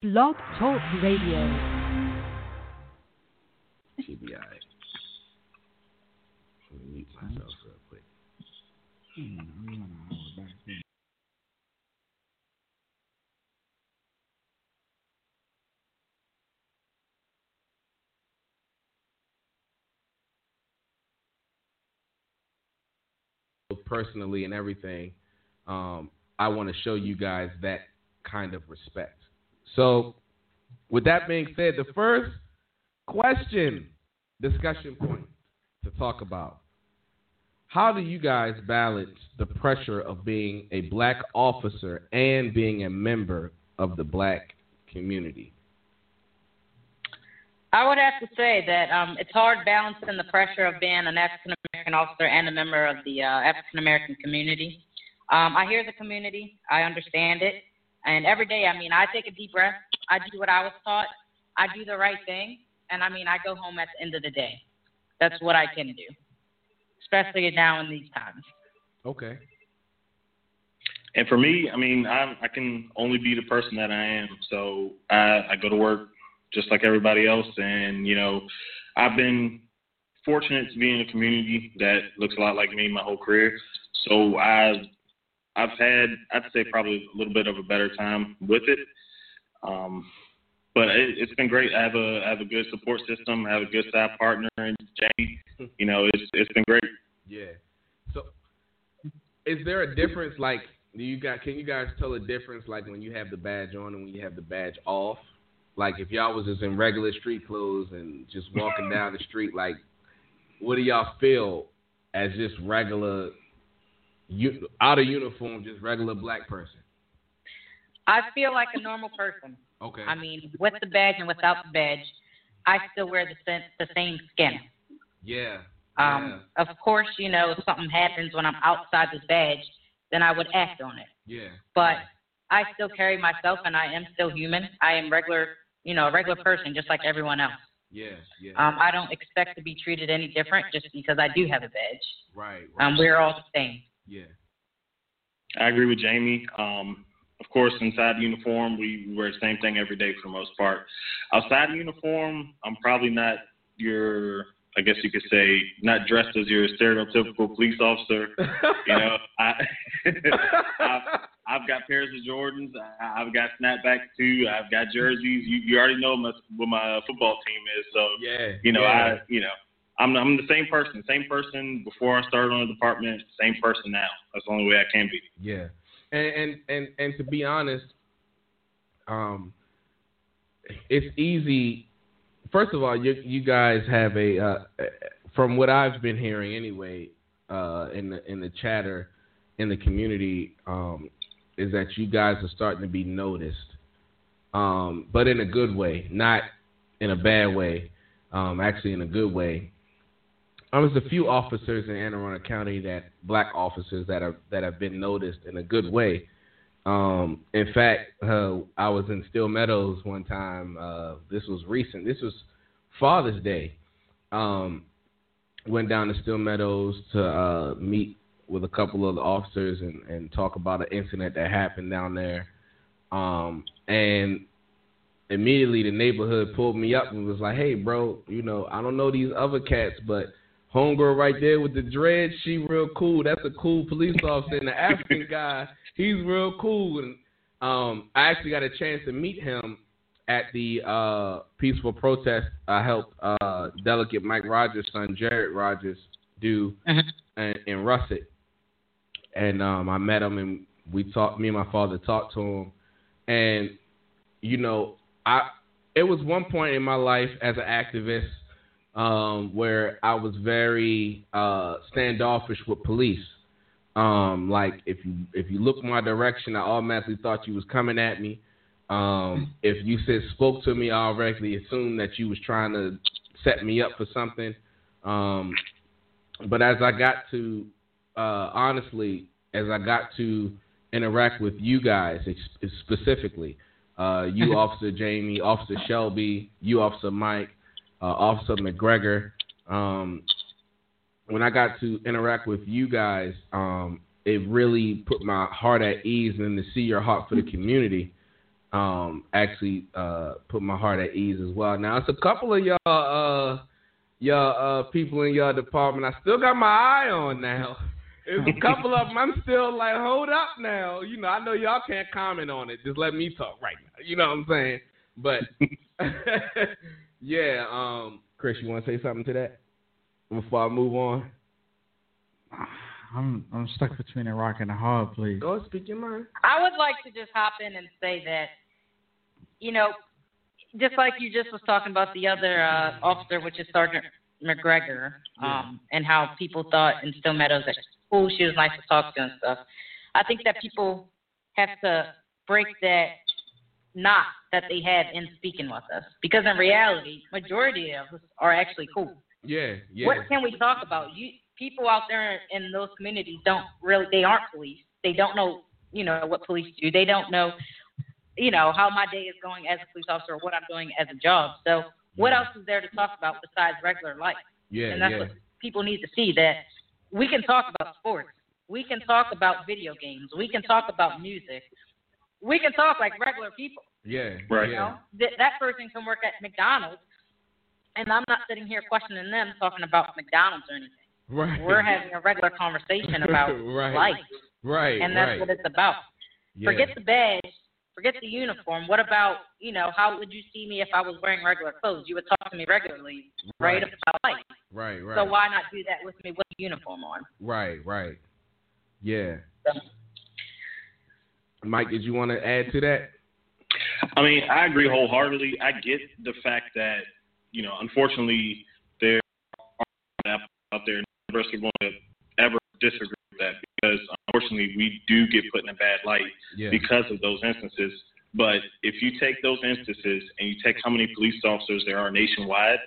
Blog Talk Radio. Alright. Let me mute myself real quick. Personally and everything, um, I want to show you guys that kind of respect. So, with that being said, the first question, discussion point to talk about how do you guys balance the pressure of being a black officer and being a member of the black community? I would have to say that um, it's hard balancing the pressure of being an African American officer and a member of the uh, African American community. Um, I hear the community, I understand it, and every day, I mean, I take a deep breath. I do what I was taught. I do the right thing, and I mean, I go home at the end of the day. That's what I can do, especially now in these times. Okay. And for me, I mean, I I can only be the person that I am. So I I go to work just like everybody else, and you know, I've been fortunate to be in a community that looks a lot like me my whole career. So I've I've had I'd say probably a little bit of a better time with it. Um, but it, it's been great. I have a I have a good support system. I have a good side partner in Jamie. You know, it's it's been great. Yeah. So, is there a difference? Like, do you got? Can you guys tell a difference? Like when you have the badge on and when you have the badge off? Like if y'all was just in regular street clothes and just walking down the street, like, what do y'all feel as just regular, out of uniform, just regular black person? I feel like a normal person. Okay. I mean, with the badge and without the badge, I still wear the same, the same skin. Yeah. Um, Of course, you know, if something happens when I'm outside this badge, then I would act on it. yeah. But I still carry myself, and I am still human. I am regular, you know, a regular person, just like everyone else. Yeah. Yeah. Um, I don't expect to be treated any different just because I do have a badge. right. Right. Um, we're all the same. Yeah. I agree with Jamie. Um, of course, inside the uniform, we wear the same thing every day for the most part. Outside the uniform, I'm probably not your, I guess you could say, not dressed as your stereotypical police officer. You know, I, I've, I've got pairs of Jordans. I, I've got snapbacks too. I've got jerseys. You, you already know my, what my football team is. So, Yeah. you know, yeah. I, you know, I'm, I'm the same person, same person before I started on the department, same person now. That's the only way I can be. Yeah, and and and, and to be honest, um, it's easy. First of all, you you guys have a uh, from what I've been hearing anyway, uh, in the in the chatter in the community, um, is that you guys are starting to be noticed, um, but in a good way, not in a bad way. Um, actually, in a good way. Um, there's a few officers in Anne Arundel County that black officers that are that have been noticed in a good way. Um, in fact, uh, I was in Still Meadows one time. Uh, this was recent. This was Father's Day. Um, went down to Still Meadows to uh, meet with a couple of the officers and, and talk about an incident that happened down there. Um, and immediately the neighborhood pulled me up and was like, "Hey, bro, you know I don't know these other cats, but." Homegirl right there with the dread, she real cool. That's a cool police officer. And the African guy, he's real cool. And um, I actually got a chance to meet him at the uh, peaceful protest I helped uh, Delegate Mike Rogers' son, Jared Rogers, do in, in Russett. And um, I met him and we talked, me and my father talked to him. And, you know, I it was one point in my life as an activist um, where I was very uh, standoffish with police. Um, like if you if you look my direction, I automatically thought you was coming at me. Um, if you said spoke to me, I already assumed that you was trying to set me up for something. Um, but as I got to uh, honestly, as I got to interact with you guys specifically, uh, you Officer Jamie, Officer Shelby, you Officer Mike, uh, Officer McGregor. Um, when I got to interact with you guys, um, it really put my heart at ease and to see your heart for the community. um, actually uh, put my heart at ease as well. Now it's a couple of y'all uh, y'all uh, people in y'all department. I still got my eye on now. There's a couple of them. I'm still like, hold up now. You know, I know y'all can't comment on it. Just let me talk right now. You know what I'm saying? But yeah, um, Chris, you want to say something to that before I move on? I'm I'm stuck between a rock and a hard place. Go speak your mind. I would like to just hop in and say that, you know, just like you just was talking about the other uh, officer, which is Sergeant McGregor, um, and how people thought in Still Meadows that oh she was nice to talk to and stuff. I think that people have to break that knot that they have in speaking with us because in reality, majority of us are actually cool. Yeah, yeah. What can we talk about? You people out there in those communities don't really they aren't police. They don't know, you know, what police do. They don't know, you know, how my day is going as a police officer or what I'm doing as a job. So what else is there to talk about besides regular life? yeah, and that's yeah. what people need to see that we can talk about sports. We can talk about video games. We can talk about music. We can talk like regular people. Yeah, Right. You yeah. know, that that person can work at McDonald's, and I'm not sitting here questioning them talking about McDonald's or anything. Right. We're having a regular conversation about Right. life, right, and that's right. what it's about. yeah. Forget the badge, forget the uniform. What about, you know, how would you see me if I was wearing regular clothes? You would talk to me regularly, right, Right. about life. Right, right. So why not do that with me with a uniform on? Right, right. Yeah. So, Mike, did you want to add to that? I mean, I agree wholeheartedly. I get the fact that, you know, unfortunately, there are out there, none of us are going to ever disagree with that because, unfortunately, we do get put in a bad light Yeah. because of those instances. But if you take those instances and you take how many police officers there are nationwide,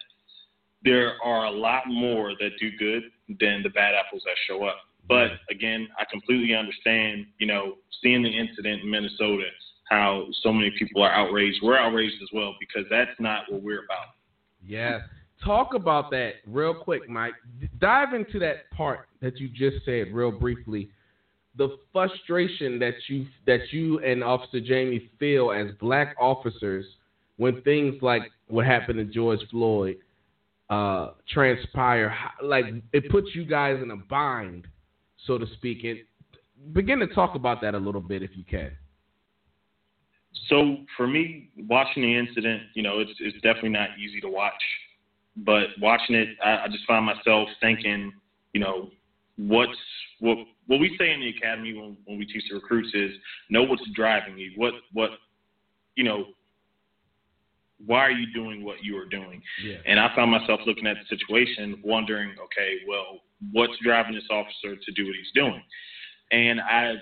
there are a lot more that do good than the bad apples that show up. But again, I completely understand, you know, seeing the incident in Minnesota, how so many people are outraged. We're outraged as well because that's not what we're about. Yeah. Talk about that real quick, Mike. Dive into that part that you just said real briefly. The frustration that you that you and Officer Jamie feel as black officers when things like what happened to George Floyd uh, transpire, like it puts you guys in a bind, so to speak. And begin to talk about that a little bit if you can. So for me, watching the incident, you know, it's it's definitely not easy to watch. But watching it, I, I just find myself thinking, you know, what's what what we say in the academy when, when we teach the recruits is know what's driving you. What what you know, why are you doing what you are doing? Yeah. And I found myself looking at the situation, wondering, okay, well, what's driving this officer to do what he's doing? And I,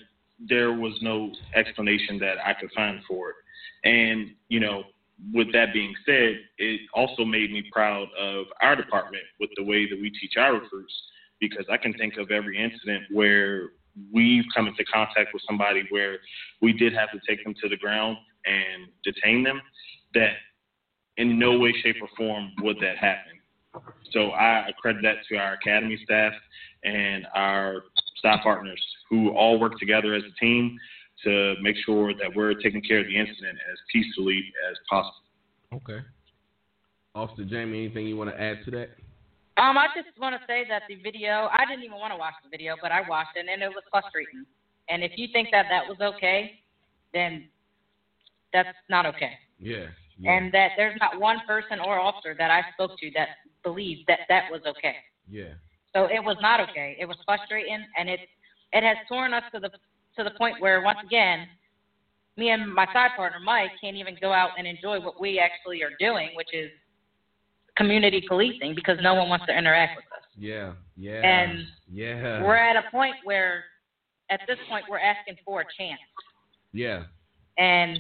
there was no explanation that I could find for it. And you know, with that being said, it also made me proud of our department with the way that we teach our recruits, because I can think of every incident where we've come into contact with somebody where we did have to take them to the ground and detain them. That in no way, shape, or form would that happen. So I credit that to our academy staff and our staff partners who all work together as a team to make sure that we're taking care of the incident as peacefully as possible. Okay. Officer Jamie, anything you want to add to that? um, I just want to say that the video, I didn't even want to watch the video, but I watched it and it was frustrating. And if you think that that was okay, then that's not okay. Yeah. Yeah. And that there's not one person or officer that I spoke to that believed that that was okay. yeah. So it was not okay. It was frustrating, and it it has torn us to the to the point where once again, me and my side partner Mike can't even go out and enjoy what we actually are doing, which is community policing, because no one wants to interact with us. Yeah. Yeah. And yeah. We're at a point where, at this point, we're asking for a chance, Yeah. and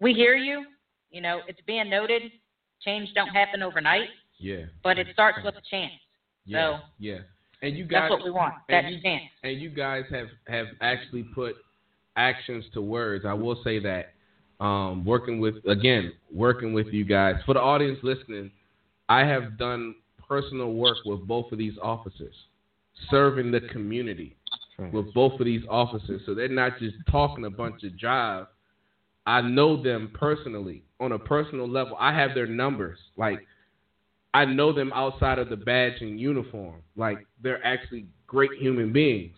we hear you. You know, it's being noted. Change don't happen overnight, Yeah. but it starts with a chance. Yeah. So yeah. And you guys that's what we want. and That you- chance. and you guys have have actually put actions to words. I will say that um, working with again working with you guys for the audience listening, I have done personal work with both of these officers, serving the community with both of these officers. So they're not just talking a bunch of jive. I know them personally on a personal level. I have their numbers. Like I know them outside of the badge and uniform. Like they're actually great human beings,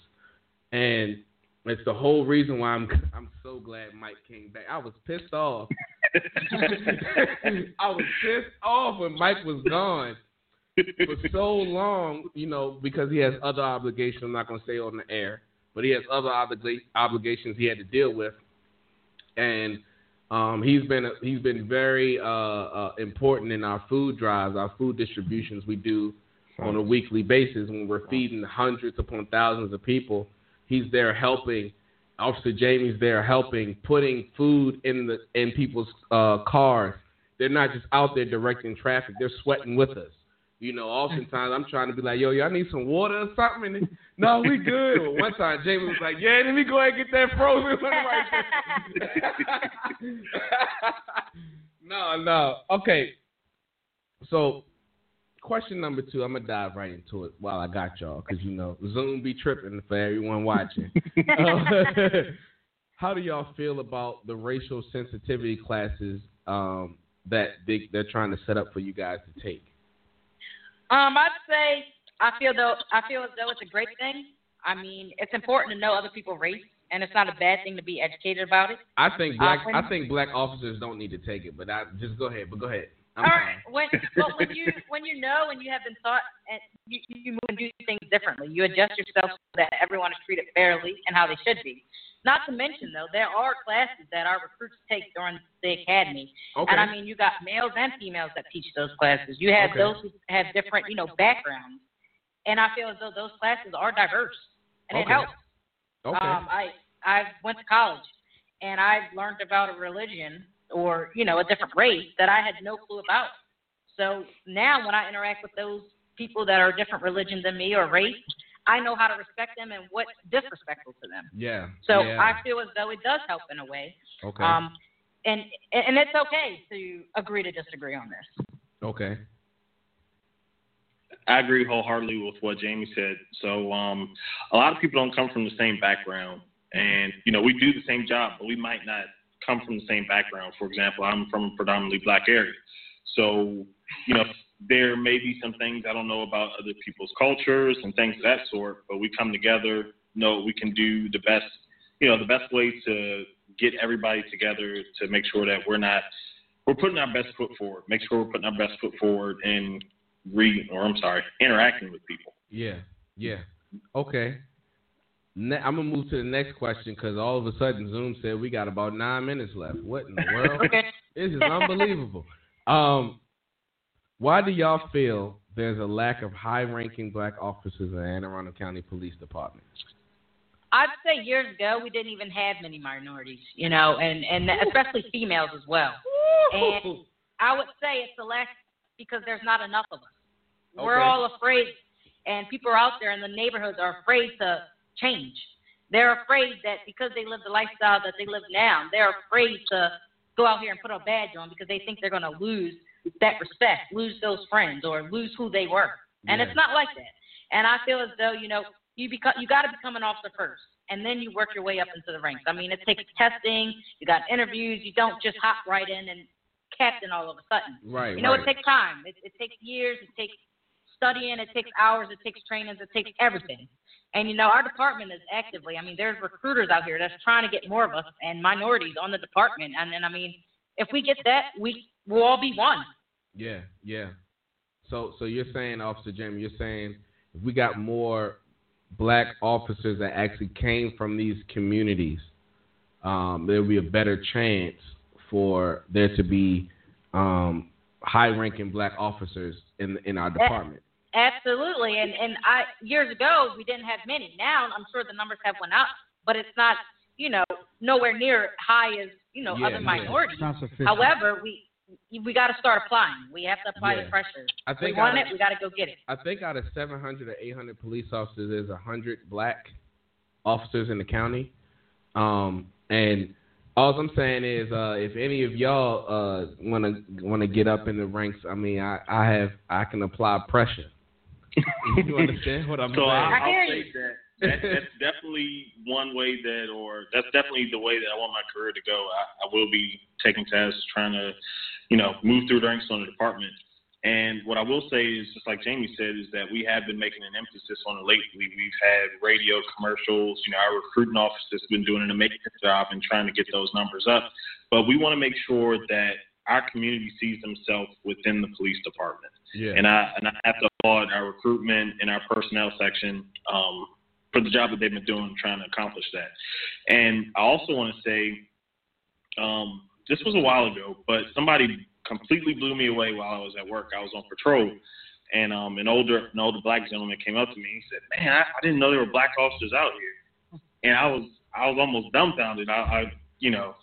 and it's the whole reason why I'm I'm so glad Mike came back. I was pissed off. I was pissed off when Mike was gone for so long, you know, because he has other obligations. I'm not going to say on the air, but he has other oblig- obligations he had to deal with, and um, he's been he's been very uh, uh, important in our food drives, our food distributions we do on a weekly basis when we're feeding hundreds upon thousands of people. He's there helping. Officer Jamie's there helping, putting food in the in people's uh, cars. They're not just out there directing traffic; they're sweating with us. You know, oftentimes I'm trying to be like, "Yo, y'all need some water or something?" And no, we good. Well, one time Jamie was like, "Yeah, let me go ahead and get that frozen one right there." no, no. Okay. So, question number two. I'm gonna dive right into it while I got y'all, because you know Zoom be tripping for everyone watching. Uh, how do y'all feel about the racial sensitivity classes um, that they, they're trying to set up for you guys to take? Um, I'd say I feel though I feel as though it's a great thing. I mean, it's important to know other people's race, and it's not a bad thing to be educated about it. I think black Uh, when- I think black officers don't need to take it, but I just go ahead. But go ahead. I'm All right. fine. When well, when you when you know and you have been taught and you, you move and do things differently, you adjust yourself so that everyone is treated fairly and how they should be. Not to mention though, there are classes that our recruits take during the academy, Okay. and I mean you got males and females that teach those classes. You have Okay. those who have different you know backgrounds, and I feel as though those classes are diverse and it helps. okay. Um, I I went to college, and I learned about a religion or you know a different race that I had no clue about. So now when I interact with those people that are different religion than me or race, I know how to respect them and what's disrespectful to them. yeah. So yeah. I feel as though it does help in a way. okay. Um, and and it's okay to agree to disagree on this. okay. I agree wholeheartedly with what Jamie said. So um, a lot of people don't come from the same background, and you know we do the same job, but we might not come from the same background. For example, I'm from a predominantly black area, so you know there may be some things I don't know about other people's cultures and things of that sort, but we come together, know we can do the best, you know, the best way to get everybody together to make sure that we're not we're putting our best foot forward. Make sure we're putting our best foot forward in re or I'm sorry, interacting with people. Yeah. Yeah. Okay. Ne- I'm gonna move to the next question because all of a sudden Zoom said we got about nine minutes left. What in the world? Okay. This is unbelievable. Um, why do y'all feel there's a lack of high-ranking black officers in the Anne Arundel County Police Department? I'd say years ago we didn't even have many minorities, you know, and and especially females as well. And I would say it's the lack because there's not enough of us. We're all afraid, and people are out there in the neighborhoods are afraid to change. They're afraid that because they live the lifestyle that they live now, they're afraid to go out here and put a badge on because they think they're going to lose that respect, lose those friends, or lose who they were. And Yeah. it's not like that. And I feel as though you know you become you got to become an officer first, and then you work your way up into the ranks. I mean, it takes testing. You got interviews. You don't just hop right in and captain all of a sudden. Right. You know, right. it takes time. It, it takes years. It takes studying. It takes hours. It takes trainings. It takes everything. And you know, our department is actively. I mean, there's recruiters out here that's trying to get more of us and minorities on the department. And and I mean, if we get that, we will all be one. Yeah, yeah. So, so you're saying, Officer Jamie, you're saying if we got more black officers that actually came from these communities, um, there would be a better chance for there to be um, high-ranking black officers in in our department. Absolutely. And and I years ago we didn't have many. Now I'm sure the numbers have went up, but it's not you know nowhere near high as you know Yeah, other yeah. minorities. It's not. However, we we got to start applying. We have to apply Yeah. the pressure. I We think want out it. We got to go get it. I think out of 700 or 800 police officers, there's 100 black officers in the county. Um, and all I'm saying is, uh, if any of y'all uh, want to want to get up in the ranks, I mean, I, I have I can apply pressure. you understand what I'm So saying? I'll, I hear I'll you. say that that, that's definitely one way that, or that's definitely the way that I want my career to go. I, I will be taking tests, trying to, you know, move through the ranks on the department. And what I will say is, just like Jamie said, is that we have been making an emphasis on it lately. We've had radio commercials. You know, our recruiting office has been doing an amazing job in trying to get those numbers up. But we want to make sure that our community sees themselves within the police department. Yeah. And I and I have to applaud our recruitment and our personnel section um, for the job that they've been doing trying to accomplish that. And I also want to say, um, this was a while ago, but somebody completely blew me away while I was at work. I was on patrol, and um, an older an older black gentleman came up to me. He said, "Man, I, I didn't know there were black officers out here," and I was I was almost dumbfounded. I, I you know.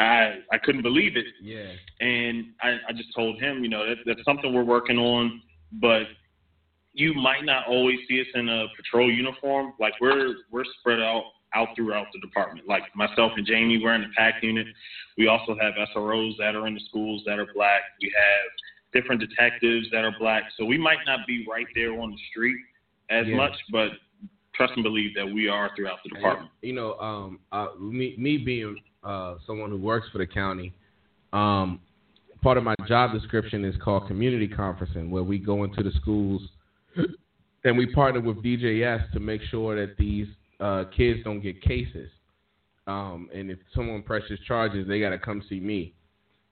I I couldn't believe it, Yeah. and I, I just told him, you know, that, that's something we're working on, but you might not always see us in a patrol uniform. Like we're we're spread out out throughout the department. Like myself and Jamie, we're in the PAC unit. We also have SROs that are in the schools that are black. We have different detectives that are black. So we might not be right there on the street as Yeah. much, but trust and believe that we are throughout the department. You know, um, uh, me, me being uh, someone who works for the county, um, part of my job description is called community conferencing, where we go into the schools and we partner with DJS to make sure that these uh, kids don't get cases. Um, and if someone presses charges, they got to come see me.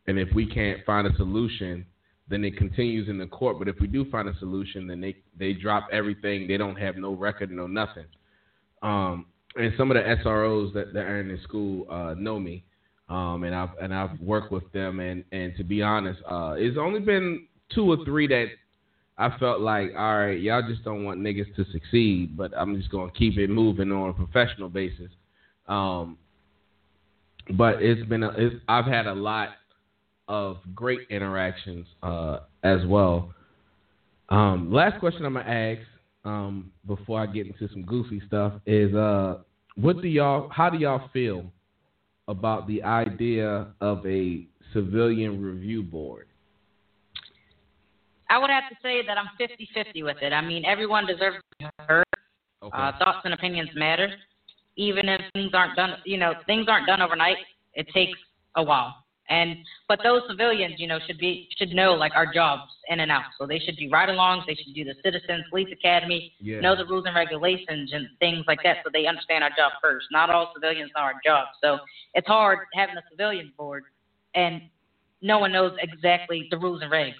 And if we can't find a solution, then it continues in the court. But if we do find a solution, then they they drop everything. They don't have no record, no nothing. Um, and some of the SROs that, that are in the school uh, know me, um, and I've and I've worked with them. And, and to be honest, uh, it's only been two or three that I felt like, all right, y'all just don't want niggas to succeed, but I'm just gonna keep it moving on a professional basis. Um, but it's been a, it's, I've had a lot of great interactions uh, as well. Um, last question I'm gonna ask um, before I get into some goofy stuff is, uh, what do y'all? How do y'all feel about the idea of a civilian review board? I would have to say that I'm 50-50 with it. I mean, everyone deserves to be heard. Okay. Uh, thoughts and opinions matter, even if things aren't done. You know, things aren't done overnight. It takes a while. And but those civilians, you know, should be should know like our jobs in and out. So they should do ride-alongs. They should do the Citizens Police Academy, yeah. know the rules and regulations and things like that, so they understand our job first. Not all civilians know our job, so it's hard having a civilian board and no one knows exactly the rules and regs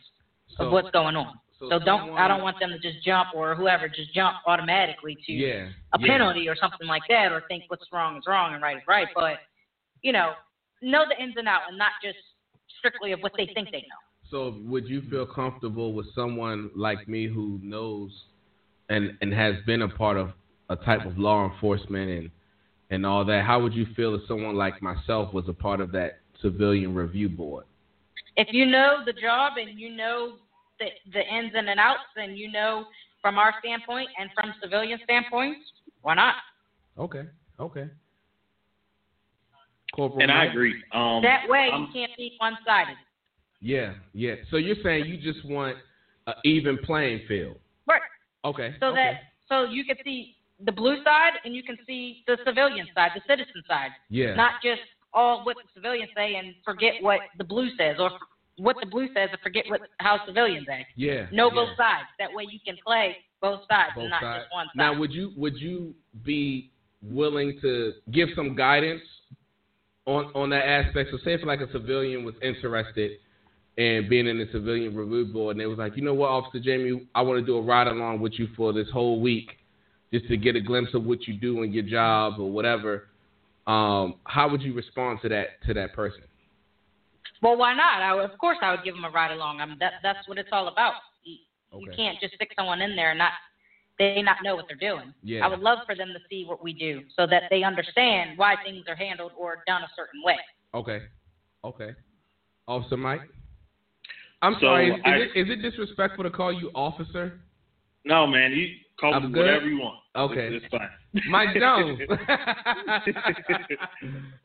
of what's going on. So don't someone- I don't want them to just jump or whoever just jump automatically to Yeah. a yeah. penalty or something like that or think what's wrong is wrong and right is right. But, you know, know the ins and outs and not just strictly of what they think they know. So would you feel comfortable with someone like me who knows and and has been a part of a type of law enforcement and and all that? How would you feel if someone like myself was a part of that civilian review board? If you know the job and you know the the ins and outs and you know from our standpoint and from civilian standpoints, why not? Okay. Okay. Corporal And I agree. Um, that way I'm- you can't be one sided. Yeah, yeah. So you're saying you just want an even playing field? Right. Okay. So okay. that so you can see the blue side and you can see the civilian side, the citizen side. yeah. Not just all what the civilians say and forget what the blue says, or what the blue says and forget what how civilians act. yeah. Know yeah. both sides. That way you can play both sides Both and not sides. just one side. Now, would you would you be willing to give some guidance on on that aspect? So, say if like a civilian was interested in being in the civilian review board, and they was like, you know what, Officer Jamie, I want to do a ride along with you for this whole week, just to get a glimpse of what you do in your job or whatever. Um, how would you respond to that to that person? well, why not? I of course I would give them a ride along. I mean that that's what it's all about. You, you can't just stick someone in there and not they not know what they're doing. Yeah. I would love for them to see what we do so that they understand why things are handled or done a certain way. Okay. Okay. Officer Mike. I'm So, sorry. Is, I- is, it, is it disrespectful to call you officer? No, man, you call I'm me good? whatever you want. Okay. It's, it's fine. Mike Jones. so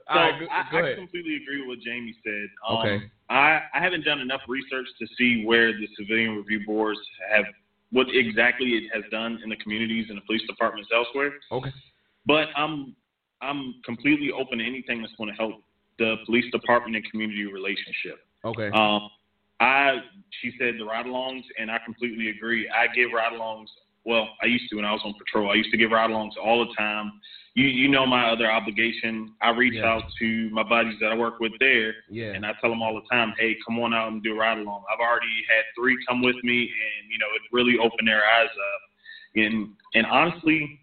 All right, go, I, go I ahead. completely agree with what Jamie said. Um, Okay. I, I haven't done enough research to see where the civilian review boards have what exactly it has done in the communities and the police departments elsewhere. Okay. but I'm I'm completely open to anything that's going to help the police department and community relationship. Okay. Um, I she said the ride-alongs, and I completely agree. I give ride-alongs. Well, I used to when I was on patrol. I used to give ride-alongs all the time. You you know my other obligation. I reach Yeah. out to my buddies that I work with there, yeah. and I tell them all the time, hey, come on out and do a ride-along. I've already had three come with me, and you know it really opened their eyes up. And and honestly,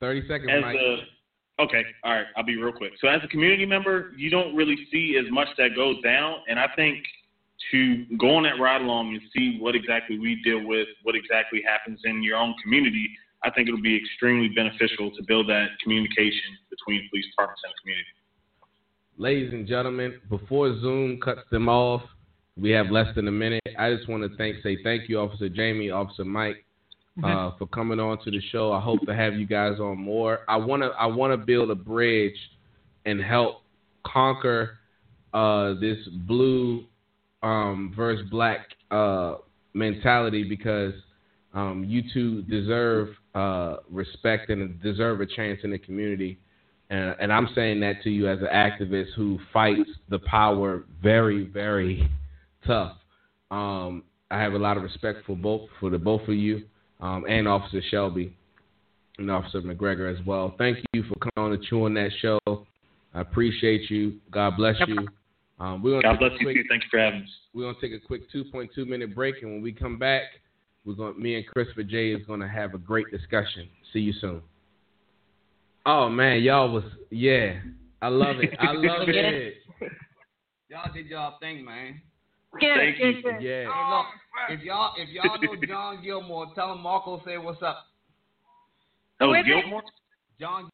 Thirty seconds, as Mike. a okay, all right, I'll be real quick. So as a community member, you don't really see as much that goes down, and I think to go on that ride along and see what exactly we deal with, what exactly happens in your own community, I think it'll be extremely beneficial to build that communication between police departments and the community. Ladies and gentlemen, before Zoom cuts them off, we have less than a minute. I just want to thank, say thank you, Officer Jamie, Officer Mike, uh, for coming on to the show. I hope to have you guys on more. I want to, I want to build a bridge and help conquer uh, this blue um, versus black uh, mentality because um, you two deserve uh, respect and deserve a chance in the community. And, and I'm saying that to you as an activist who fights the power very, very tough. Um, I have a lot of respect for both for the both of you um, and Officer Shelby and Officer McGregor as well. Thank you for coming on chewing that show. I appreciate you. God bless you. Um, we're gonna God bless a you quick, too. Thank you for having us. we're gonna take a quick 2.2 minute break, and when we come back, we're going. Me and Christopher J is gonna have a great discussion. See you soon. Oh man, y'all was yeah. I love it. I love Get it. Y'all did y'all thing, man. Thank you. Yeah. Hey, look, if y'all if y'all know John Gilmore, tell him Marco say what's up. That oh, was? Gilmore. John,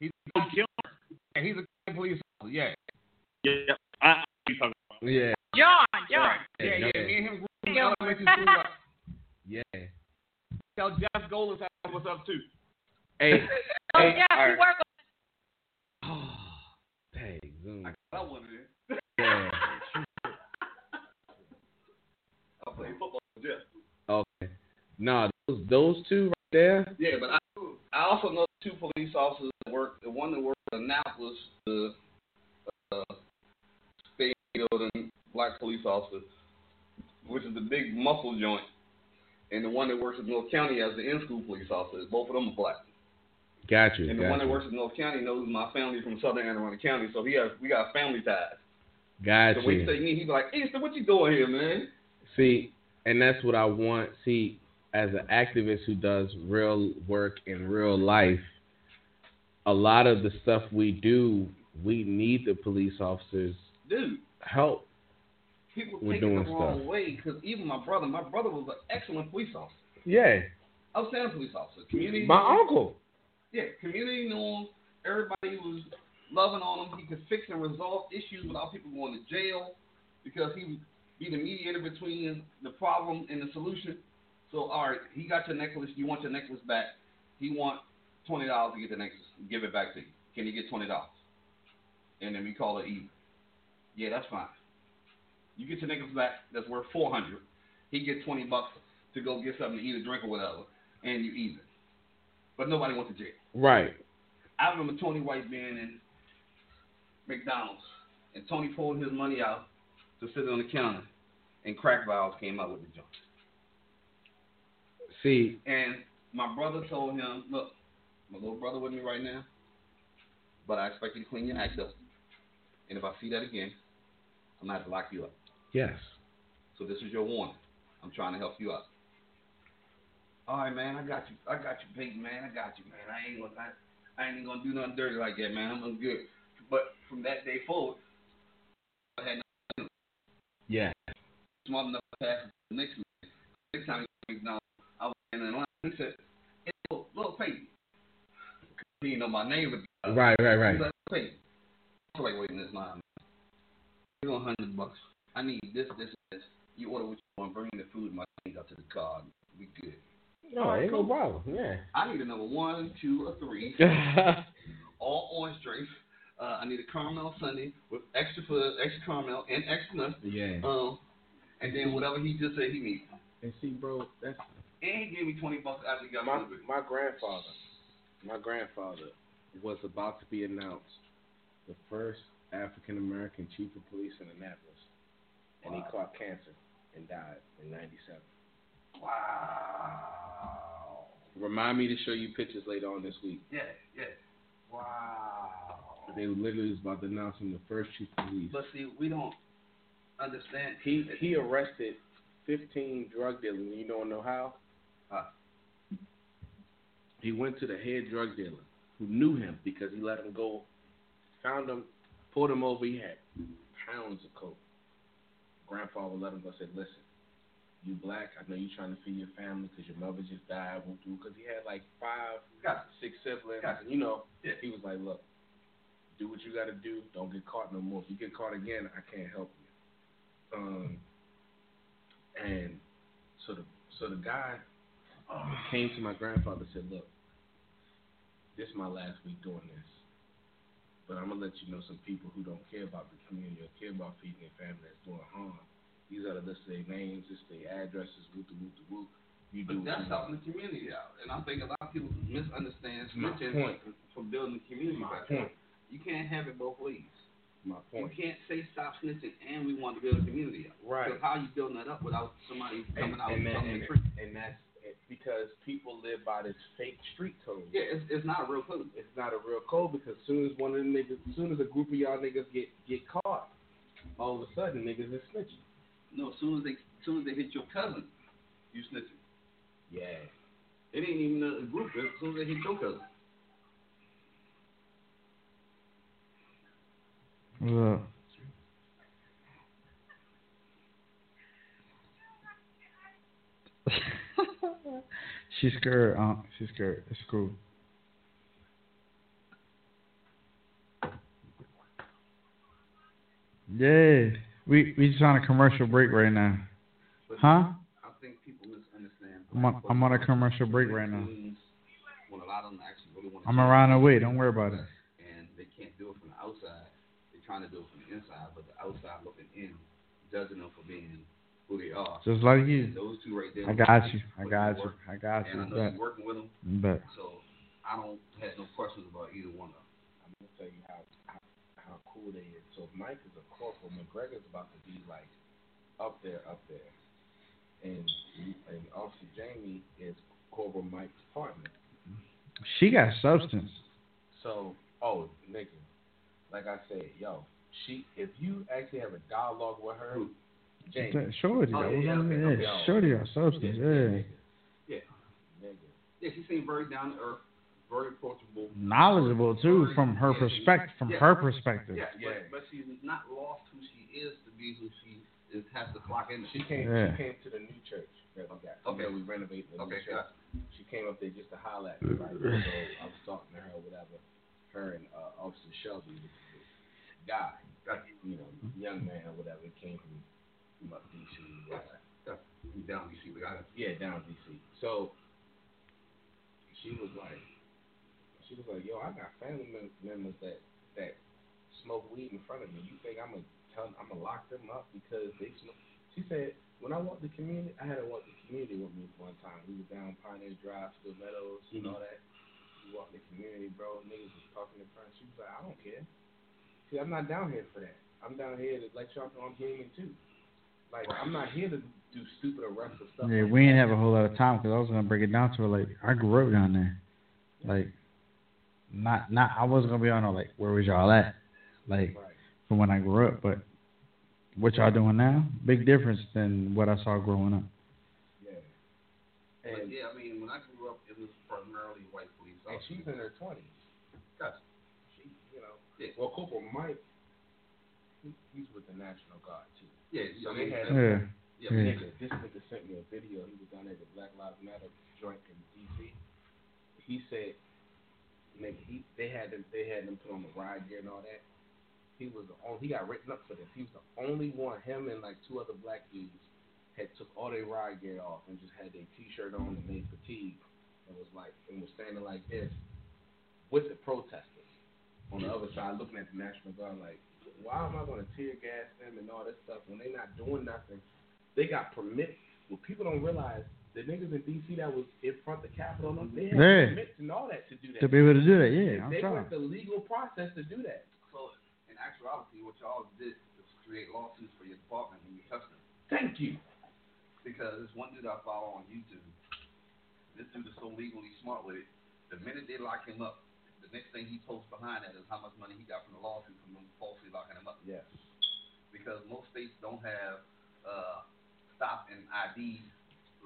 he's Oh, Gilmore. a, he's a police officer. Yeah, Yeah, I, I you talking about. Yeah. John, John. yeah, yeah. Yeah. Me and him grew up in elementary school. Yeah. Tell Jeff Golis what's up too. Hey. Oh, hey. yeah, all we right. work Oh, dang, Zoom. That one is. Yeah. I play football with Jeff. Okay. Nah, those those two right there. Yeah, but I I also know two police officers that work. The one that works in Annapolis, the uh, state building black police officer, which is the big muscle joint, and the one that works in North County as the in-school police officer. Both of them are black. Got you. And the got one that works in North County knows my family from Southern Anne Arundel County, so he has we got family ties. Got So when he say me, he be like, "Hey, so what you doing here, man?" See, and that's what I want. See, as an activist who does real work in real life, a lot of the stuff we do, we need the police officers Dude, help. people We're take it the doing wrong stuff. way because even my brother, my brother was an excellent police officer, Yeah. outstanding police officer. Community. My norm- uncle. Yeah, community norms. Everybody was loving on him. He could fix and resolve issues without people going to jail because he would be the mediator between the problem and the solution. So, all right, he got your necklace. You want your necklace back. He want twenty dollars to get the necklace. Give it back to you. Can you get twenty dollars? And then we call it even. Yeah, that's fine. You get your necklace back. That's worth four hundred. He get twenty bucks to go get something to eat or drink or whatever, and you even. But nobody went to jail. Right. I remember Tony White being in McDonald's, and Tony pulled his money out to sit on the counter, and crack vials came out with the joint. See, And my brother told him, "Look, my little brother with me right now, but I expect you to clean your act up. And if I see that again, I'm not gonna have to lock you up. yes. So this is your warning. I'm trying to help you out." All right, man. I got you. I got you, big man. I got you, man. I ain't gonna. I, I ain't gonna do nothing dirty like that, man. I'm, good. But from that day forward, I had no Yeah. smart enough to pass the next man. Next time he down, I was in line. He said, "Hey, little, little Peyton." He didn't know my name, but uh, Right, right, right. like, Peyton. I was like, wait a minute, line. Give me hundred bucks. I need this, this, this. You order what you want. Bring the food. My things out to the car. We good. No, ain't no problem. Yeah. I need a number one, two, or three. all orange drapes. Uh, I need a caramel sundae with extra fudge, extra caramel, and extra nuts. yeah. Um, and then whatever he just said he needs. And see, bro, that's And he gave me twenty bucks after he got My my my grandfather, my grandfather was about to be announced the first African American chief of police in Annapolis, and he caught cancer and died in '97. Wow. Remind me to show you pictures later on this week. Yeah, yeah. Wow. They literally was about to announce him the first chief of police. But see, we don't understand. He he arrested 15 drug dealers. and You don't know how? How? He went to the head drug dealer who knew him because he let him go, found him, pulled him over. He had pounds of coke. Grandfather let him go. Said, "Listen, you black. I know you trying to feed your family because your mother just died. We'll do Because he had like five, Got six siblings. Gotcha. And, you know, Yeah. he was like, look, do what you got to do. Don't get caught no more. If you get caught again, I can't help you. Um, and so the so the guy came to my grandfather and said, look, this is my last week doing this, but I'm gonna let you know some people who don't care about the community or care about feeding their family that's doing harm. These are the list of their names, this their addresses, whoop the whoop the whoop. You But what that's helping the community out, and I think a lot of people misunderstand snitching point. from building the community My back. point. You can't have it both ways. My point. You can't say stop snitching and we want to build a community up. Right. Because how are you building that up without somebody coming And, out and, and telling and, and that's because people live by this fake street code. Yeah, it's, it's not a real code. It's not a real code because soon as one of them niggas, soon as a group of y'all niggas get get caught, all of a sudden niggas is snitching. No, as soon as they as soon as they hit your cousin, you snitching. Yeah. It ain't even a group. As soon as they hit your cousin. What's up? She's scared. Uh, she's scared. It's cool. Yeah, we we just on a commercial break right now. Huh? I think people misunderstand. I'm on, I'm on a commercial break right now. When a lot of them actually really want to I'm around the way. Don't worry about it. and they can't do it from the outside. They're trying to do it from the inside, but the outside looking in, judging them for being who they are. Just like And you. those two right there. I got you. I got you. I got And I you. know Bet. you're working with them, Bet. so I don't have no questions about either one of them. I'm gonna tell you how how, how cool they is. So Mike is a corporal. McGregor's about to be like up there, up there, and and Officer Jamie is Corporal Mike's partner. She got substance. So, oh, nigga, like I said, yo, she if you actually have a dialogue with her, Who? Jamie, Shorty. Oh, that yeah, was yeah, on okay, there. okay. Yeah, Shorty got substance. Yeah. nigga, Yeah. Yeah, she seemed very down to earth, very approachable. Knowledgeable too, from her Yeah, perspective. From yeah. her perspective. Yeah, Yeah. But, but she's not lost who she is to be who she is has to clock in. She came. Yeah. She came to the new church that we got. Okay. We renovated the Okay, new church. got She came up there just to holler at me, right? So I was talking to her, or whatever. Her and uh, Officer Shelby, this guy, you know, young man or whatever, came from, DC. whatever. you down DC. We got it. Yeah, down DC. So she was like, she was like, yo, I got family members that that smoke weed in front of me. You think I'm gonna tell, I'm gonna lock them up because they smoke? She said, when I walked the community, I had to walk the community with me one time. We was down Pioneer Drive, Still Meadows, and all mm-hmm. that. We walked the community, bro. Niggas was talking in front. She was like, I don't care. See, I'm not down here for that. I'm down here to let y'all know I'm human too. Like, I'm not here to do stupid arrests or stuff. Yeah, like we that. ain't have a whole lot of time because I was gonna break it down to her. Like, I grew up down there. Like, not not I wasn't gonna be on no like where was y'all at, like Right. from when I grew up. But what y'all doing now? Big difference than what I saw growing up. Yeah. But yeah, I mean, when I grew up, it was primarily white police and she's in her twenties. Gotcha. She, you know. Yeah. Well, Corporal Mike, he's with the National Guard too. Yeah, So they had- Yeah. yeah, Yeah. Nigga, this nigga sent me a video. He was down at the Black Lives Matter joint in DC. He said, nigga, he they had them they had them put on the riot gear and all that. He was the only he got written up for this. He was the only one. Him and like two other black dudes had took all their riot gear off and just had their t-shirt on and they fatigue and was like and was standing like this with the protesters on the other side looking at the National Guard like, why am I going to tear gas them and all this stuff when they're not doing nothing? They got permit. What people don't realize, the niggas in DC that was in front of the Capitol, and they had Yeah. permits and all that to do that. To be able to do that, yeah, I'm they sorry. went the legal process to do that. So in actuality, what y'all did was create lawsuits for your department and your customers. Thank you. Because this one dude I follow on YouTube, this dude is so legally smart with it. The minute they lock him up, the next thing he posts behind that is how much money he got from the lawsuit from them falsely locking him up. Yes. Because most states don't have uh, stop and ID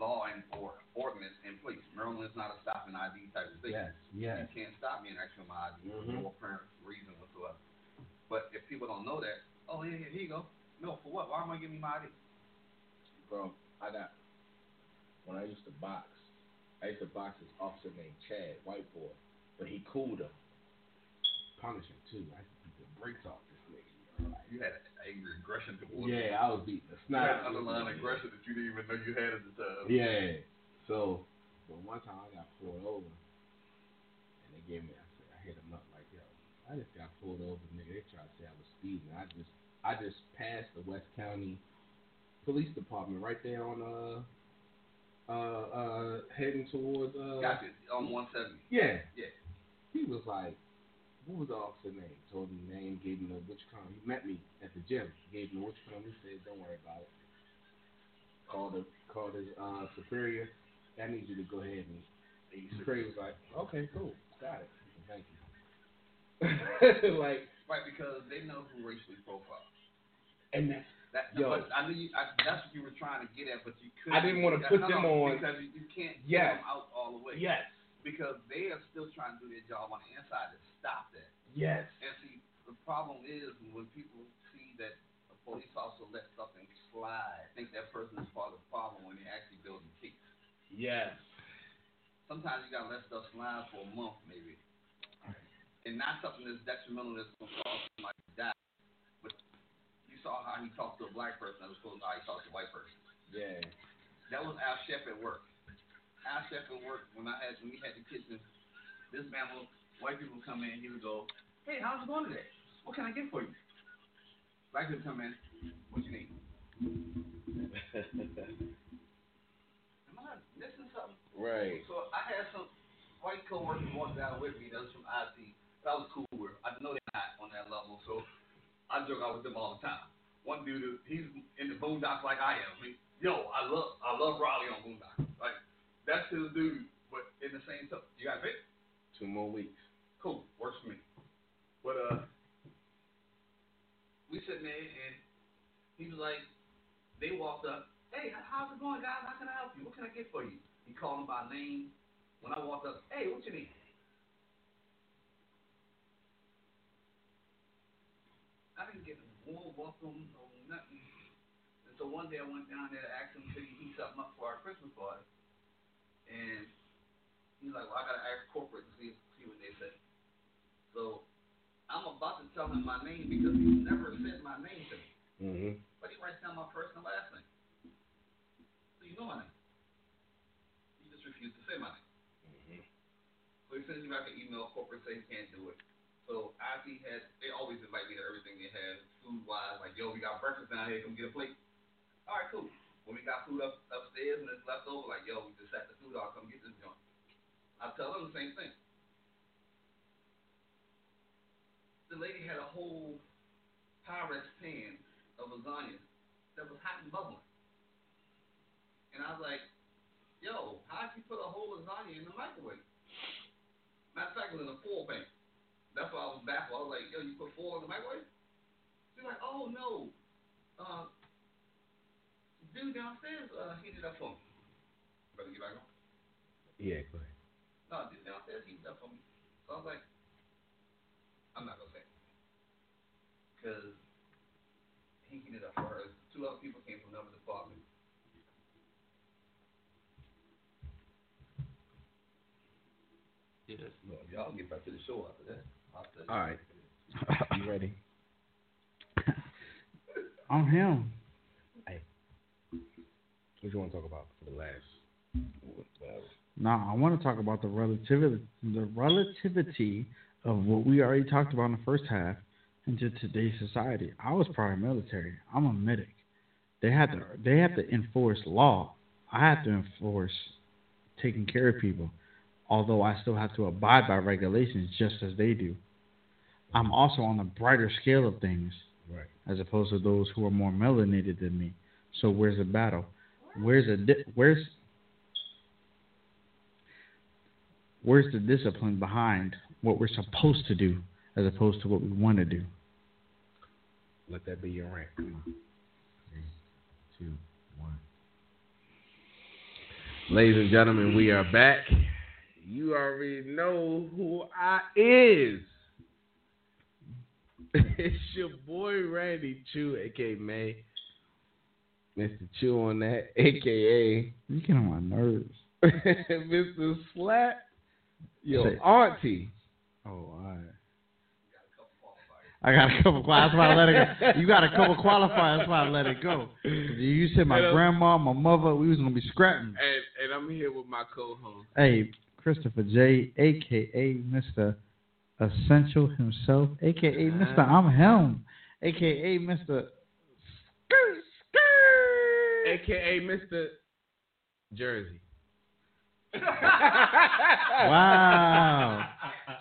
law and or ordinance in place. Maryland is not a stop and ID type of state. Yes. Yes. You can't stop me and ask for my ID for Mhm. no apparent reason whatsoever. But if people don't know that, oh yeah, yeah, here you go. No, for what? Why am I giving you my ID? Bro, I got when I used to box. I used to box this officer named Chad, white boy, but he cooled him. Punish him too. I beat the brakes off this nigga. Like, You had an angry aggression towards him. yeah, I was beating the You snot. had underlying aggression that you didn't even know you had at the time. Yeah. So, but one time I got pulled over, and they gave me. I said I hit him up like, yo, I just got pulled over, nigga. They tried to say I was speeding. I just, I just passed the West County Police Department right there on uh, uh, uh, heading towards uh. Got you on 170. Yeah. Yeah. He was like, what was the officer name? Told him the name, gave him the which car. He met me at the gym. Gave him the which car. He said, don't worry about it. Called the called his uh, superior. I need you to go ahead and. The superior was like, okay, cool, got it. Thank you. like, Right, because they know who racially profile. and that's That, Yo. but I knew you, I, that's what you were trying to get at, but you couldn't. I didn't wanna put them on- because you, you can't Yes. get them out all the way. yes, Because they are still trying to do their job on the inside to stop that. yes, And see, the problem is when people see that a police officer let something slide, think that person is part of the problem when they're actually building case. yes. Sometimes you gotta let stuff slide for a month, maybe, and not something that's detrimental that's gonna cause somebody to die. But you saw how he talked to a black person as opposed to how he talked to a white person. Yeah. That was our chef at work. Our chef at work when I had when we had the kitchen, this man will white people come in, he would go, Hey, how's it going today? What can I get for you? Black people come in, what you need? Am I missing something? right. So I had some white coworkers walk down with me that was from IT. That was cool with. I know they're not on that level, so I joke out with them all the time. One dude, he's in the Boondocks like I am. He, Yo, I love I love Riley on Boondocks. Like that's his dude, but in the same time, you got it? Two more weeks. Cool, works for me. But uh, we sitting there and he was like, they walked up. Hey, how's it going, guys? How can I help you? What can I get for you? He called him by name. When I walked up, hey, what you need? I didn't get a warm welcome or nothing. And so one day I went down there to ask him he heat something up for our Christmas party. And he's like, well, I gotta ask corporate to see see what they say. So I'm about to tell him my name because he never said my name to me. Mm-hmm. But he writes down my first and last name. So you know my name. You just refuse to say my name. Mm-hmm. So he sends me back an email, corporate saying he can't do it. So IT had, they always invite me to everything they have, food wise, like, yo, we got breakfast down here, come get a plate. All right, cool. When we got food up upstairs and it's left over, like, yo, we just set the food out, come get this joint. I tell them the same thing. The lady had a whole Pyrex pan of lasagna that was hot and bubbling. And I was like, yo, how'd you put a whole lasagna in the microwave? Matter of fact, it was in a foil pan. That's why I was baffled. I was like, yo, you put foil in the microwave? She's like, oh, no. Uh, dude downstairs uh, heated up for me. Better get back on. Yeah, go ahead. No, dude downstairs heated up for me. So I was like, I'm not going to say. Because he heated up for her. Two other people came from another department. Yes. No, y'all get back to the show after that. I'll tell you. All right. You ready? I'm him. What you want to talk about for the last? Whatever. Now I want to talk about the relativity, the relativity of what we already talked about in the first half into today's society. I was prior military. I'm a medic. They have to they have to enforce law I have to enforce taking care of people, although I still have to abide by regulations just as they do. I'm also on the brighter scale of things, Right. as opposed to those who are more melanated than me. So where's the battle? Where's di- where's where's the discipline behind what we're supposed to do as opposed to what we want to do? Let that be your rant. Three, two, one. Ladies and gentlemen, we are back. You already know who I is. it's your boy Randy Chew, aka May. Mr. Chew on that, aka You get on my nerves. Mr. Slap. Yo, Say- auntie. Oh, all right. I got a couple. Qualifiers. That's why I let it go. You got a couple qualifiers. That's why I let it go. You said my uh, grandma, my mother, we was gonna be scrapping. And and I'm here with my co-host. Hey, Christopher J, aka Mr. Essential himself, aka Mr. Uh-huh. I'm Helm, aka Mr. aka Mr. Jersey. Wow,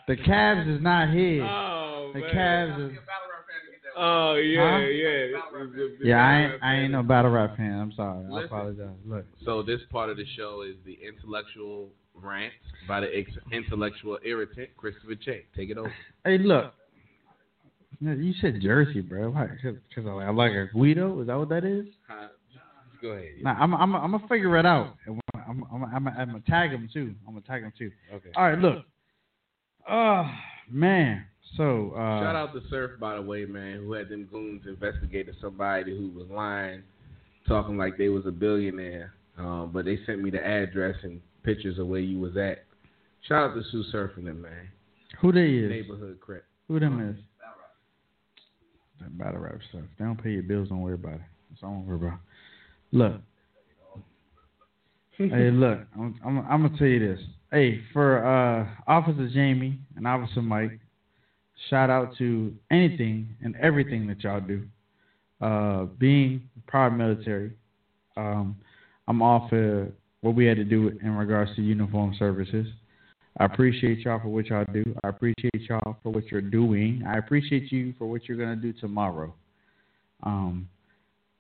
the Cavs is not here. Oh man. The man. Cavs is. Oh yeah, Huh? yeah. Yeah, I ain't, I ain't no battle rap fan. I'm sorry. I apologize. Look, So this part of the show is the intellectual rant by the ex- intellectual irritant Christopher Che. Take it over. hey, look. You said Jersey, bro. Because I like, I like a Guido. Is that what that is? Go ahead. Nah, I'm I'm I'm gonna figure it out. And when- I'm I'm I'm I'm gonna tag him too. I'm gonna tag him too. Okay. All right, look. Oh man. So uh, Shout out to Surf, by the way, man, who had them goons investigating somebody who was lying, talking like they was a billionaire. Um, but they sent me the address and pictures of where you was at. Shout out to Sue Surfing them, man. who they is? Neighborhood crap. Who them is? That battle rap stuff. They don't pay your bills. Don't worry about it. That's all I'm worry about. Look. hey, look. I'm, I'm I'm gonna tell you this. Hey, for uh, Officer Jamie and Officer Mike, shout out to anything and everything that y'all do. Uh, being proud military, um, I'm all for what we had to do in regards to uniform services. I appreciate y'all for what y'all do. I appreciate y'all for what you're doing. I appreciate you for what you're gonna do tomorrow. Um,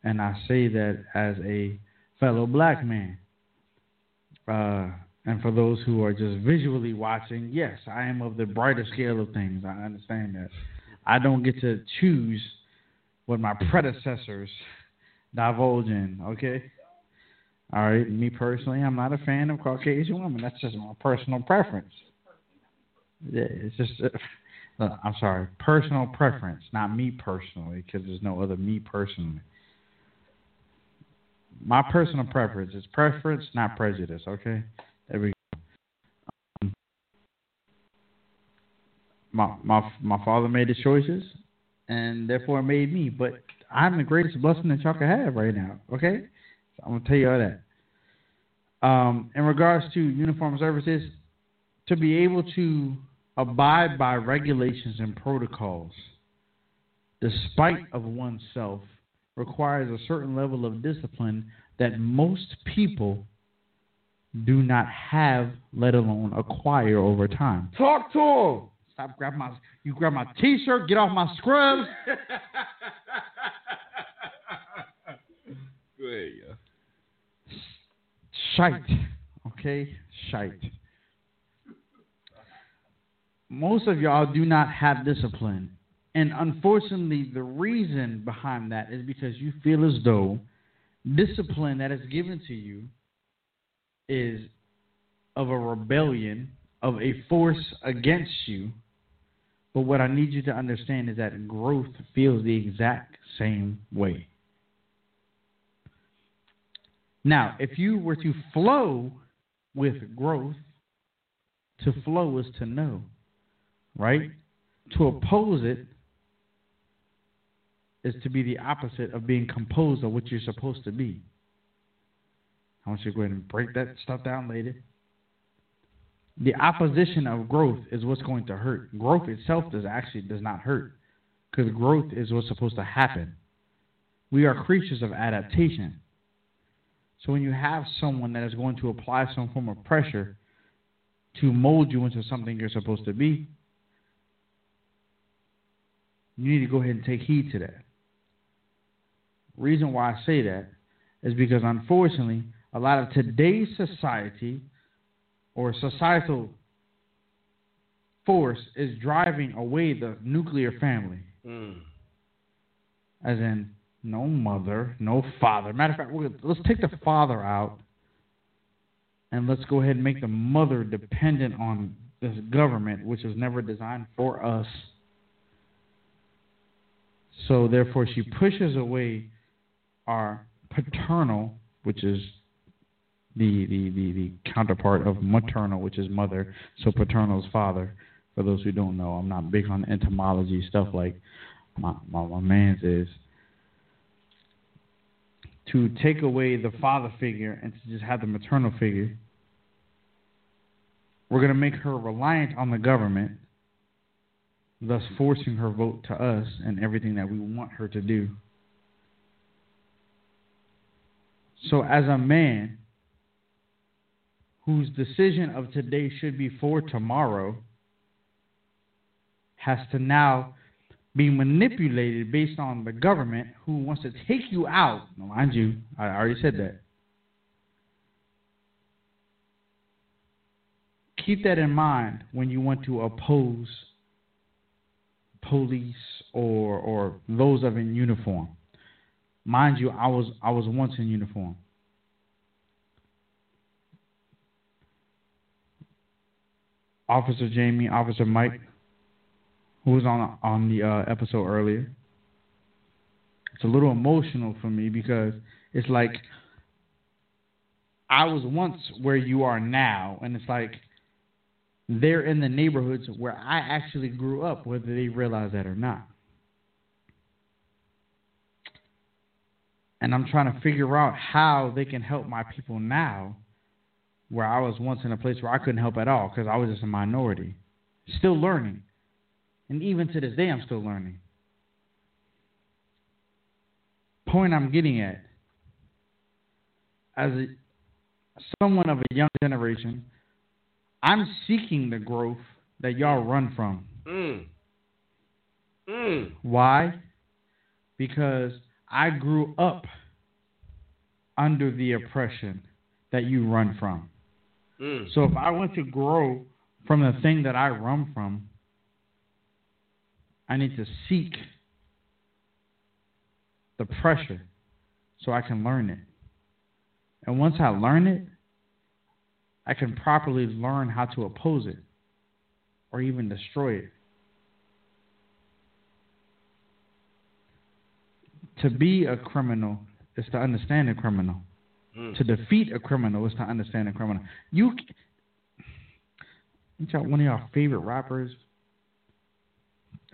and I say that as a fellow black man. Uh, and for those who are just visually watching, yes, I am of the brighter scale of things. I understand that. I don't get to choose what my predecessors divulge in, okay? All right, me personally, I'm not a fan of Caucasian women. That's just my personal preference. Yeah, it's just, uh, I'm sorry, personal preference, not me personally, because there's no other me personally. My personal preference is preference, not prejudice. Okay, there we go. Um, my my my father made his choices, and therefore made me. But I'm the greatest blessing that y'all can have right now. Okay, so I'm gonna tell you all that. Um, in regards to uniform services, to be able to abide by regulations and protocols, despite of oneself, requires a certain level of discipline that most people do not have, let alone acquire over time. Talk to him. Stop grabbing my you grab my t-shirt, get off my scrubs. Go ahead, yo. Shite. Okay? Shite. Most of y'all do not have discipline. And unfortunately, the reason behind that is because you feel as though discipline that is given to you is of a rebellion, of a force against you. But what I need you to understand is that growth feels the exact same way. Now, if you were to flow with growth, to flow is to know, right? To oppose it is to be the opposite of being composed of what you're supposed to be. I want you to go ahead and break that stuff down later. The opposition of growth is what's going to hurt. Growth itself does actually does not hurt because growth is what's supposed to happen. We are creatures of adaptation. So when you have someone that is going to apply some form of pressure to mold you into something you're supposed to be, you need to go ahead and take heed to that. Reason why I say that is because unfortunately, a lot of today's society or societal force is driving away the nuclear family. Mm. As in, no mother, no father. Matter of fact, let's take the father out and let's go ahead and make the mother dependent on this government, which was never designed for us. So, therefore, she pushes away our paternal, which is the, the, the, the counterpart of maternal, which is mother. So, paternal is father. For those who don't know, I'm not big on etymology stuff like my, my, my man's is. To take away the father figure and to just have the maternal figure, we're going to make her reliant on the government thus forcing her vote to us and everything that we want her to do. So, as a man whose decision of today should be for tomorrow, has to now be manipulated based on the government who wants to take you out. Mind you, I already said that. Keep that in mind when you want to oppose police or or those of in uniform. Mind you, I was I was once in uniform. Officer Jamie, Officer Mike, who was on on the uh, episode earlier. It's a little emotional for me because it's like I was once where you are now, and it's like they're in the neighborhoods where I actually grew up, whether they realize that or not. And I'm trying to figure out how they can help my people now, where I was once in a place where I couldn't help at all because I was just a minority. Still learning. And even to this day, I'm still learning. Point I'm getting at as a, someone of a young generation, I'm seeking the growth that y'all run from. Mm. Mm. Why? Because I grew up under the oppression that you run from. Mm. So if I want to grow from the thing that I run from, I need to seek the pressure so I can learn it. And once I learn it, I can properly learn how to oppose it or even destroy it. To be a criminal is to understand a criminal. Mm. To defeat a criminal is to understand a criminal. You, y'all, one of y'all favorite rappers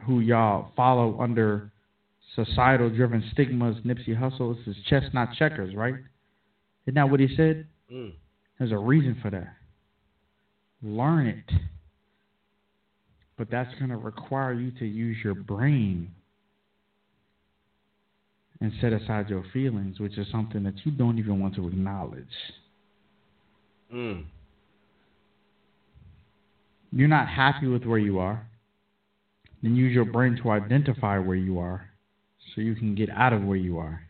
who y'all follow under societal driven stigmas, Nipsey Hussle, this is chestnut checkers, right? Isn't that what he said? Mm. There's a reason for that. Learn it. But that's going to require you to use your brain and set aside your feelings, which is something that you don't even want to acknowledge. Mm. You're not happy with where you are, then use your brain to identify where you are so you can get out of where you are,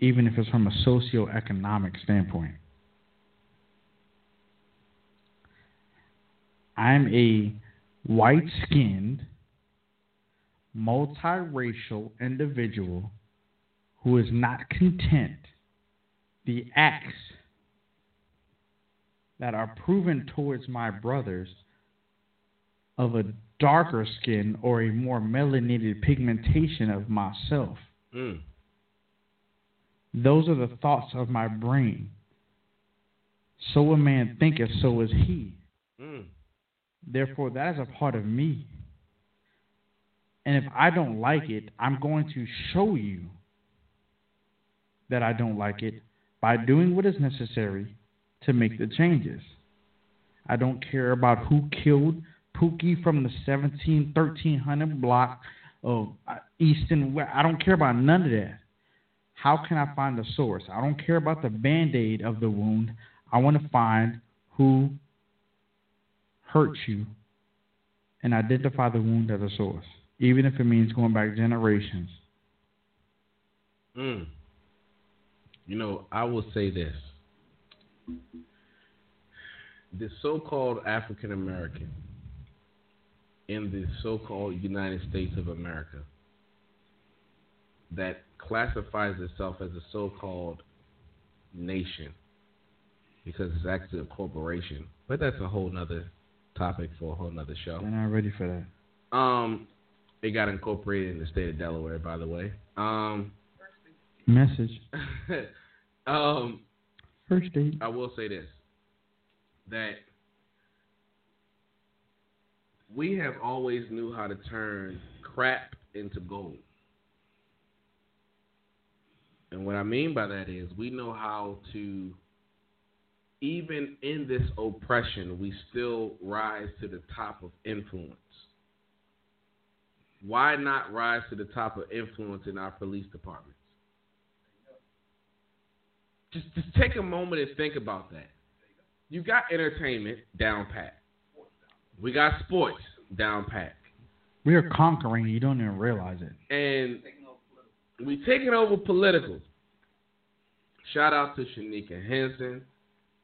even if it's from a socio-economic standpoint. I'm a white skinned, multiracial individual who is not content the acts that are proven towards my brothers of a darker skin or a more melanated pigmentation of myself. Mm. Those are the thoughts of my brain. So a man thinketh, so is he. Mm. Therefore, that is a part of me. And if I don't like it, I'm going to show you that I don't like it by doing what is necessary to make the changes. I don't care about who killed Pookie from the 17, 1300 block of uh, East and West. I don't care about none of that. how can I find the source? I don't care about the band aid of the wound. I want to find who hurt you and identify the wound as a source, even if it means going back generations. Mm. You know, I will say this. The so called African American in the so called United States of America that classifies itself as a so called nation because it's actually a corporation. But that's a whole nother topic for a whole nother show. They're not ready for that. Um, it got incorporated in the state of Delaware, by the way. Um, Message. um, First date. I will say this that we have always knew how to turn crap into gold. And what I mean by that is we know how to even in this oppression, we still rise to the top of influence. Why not rise to the top of influence in our police departments? Just, just take a moment and think about that. You got entertainment down pat. We got sports down pat. We are conquering. You don't even realize it. And we taking over political. Shout out to Shaneka Henson.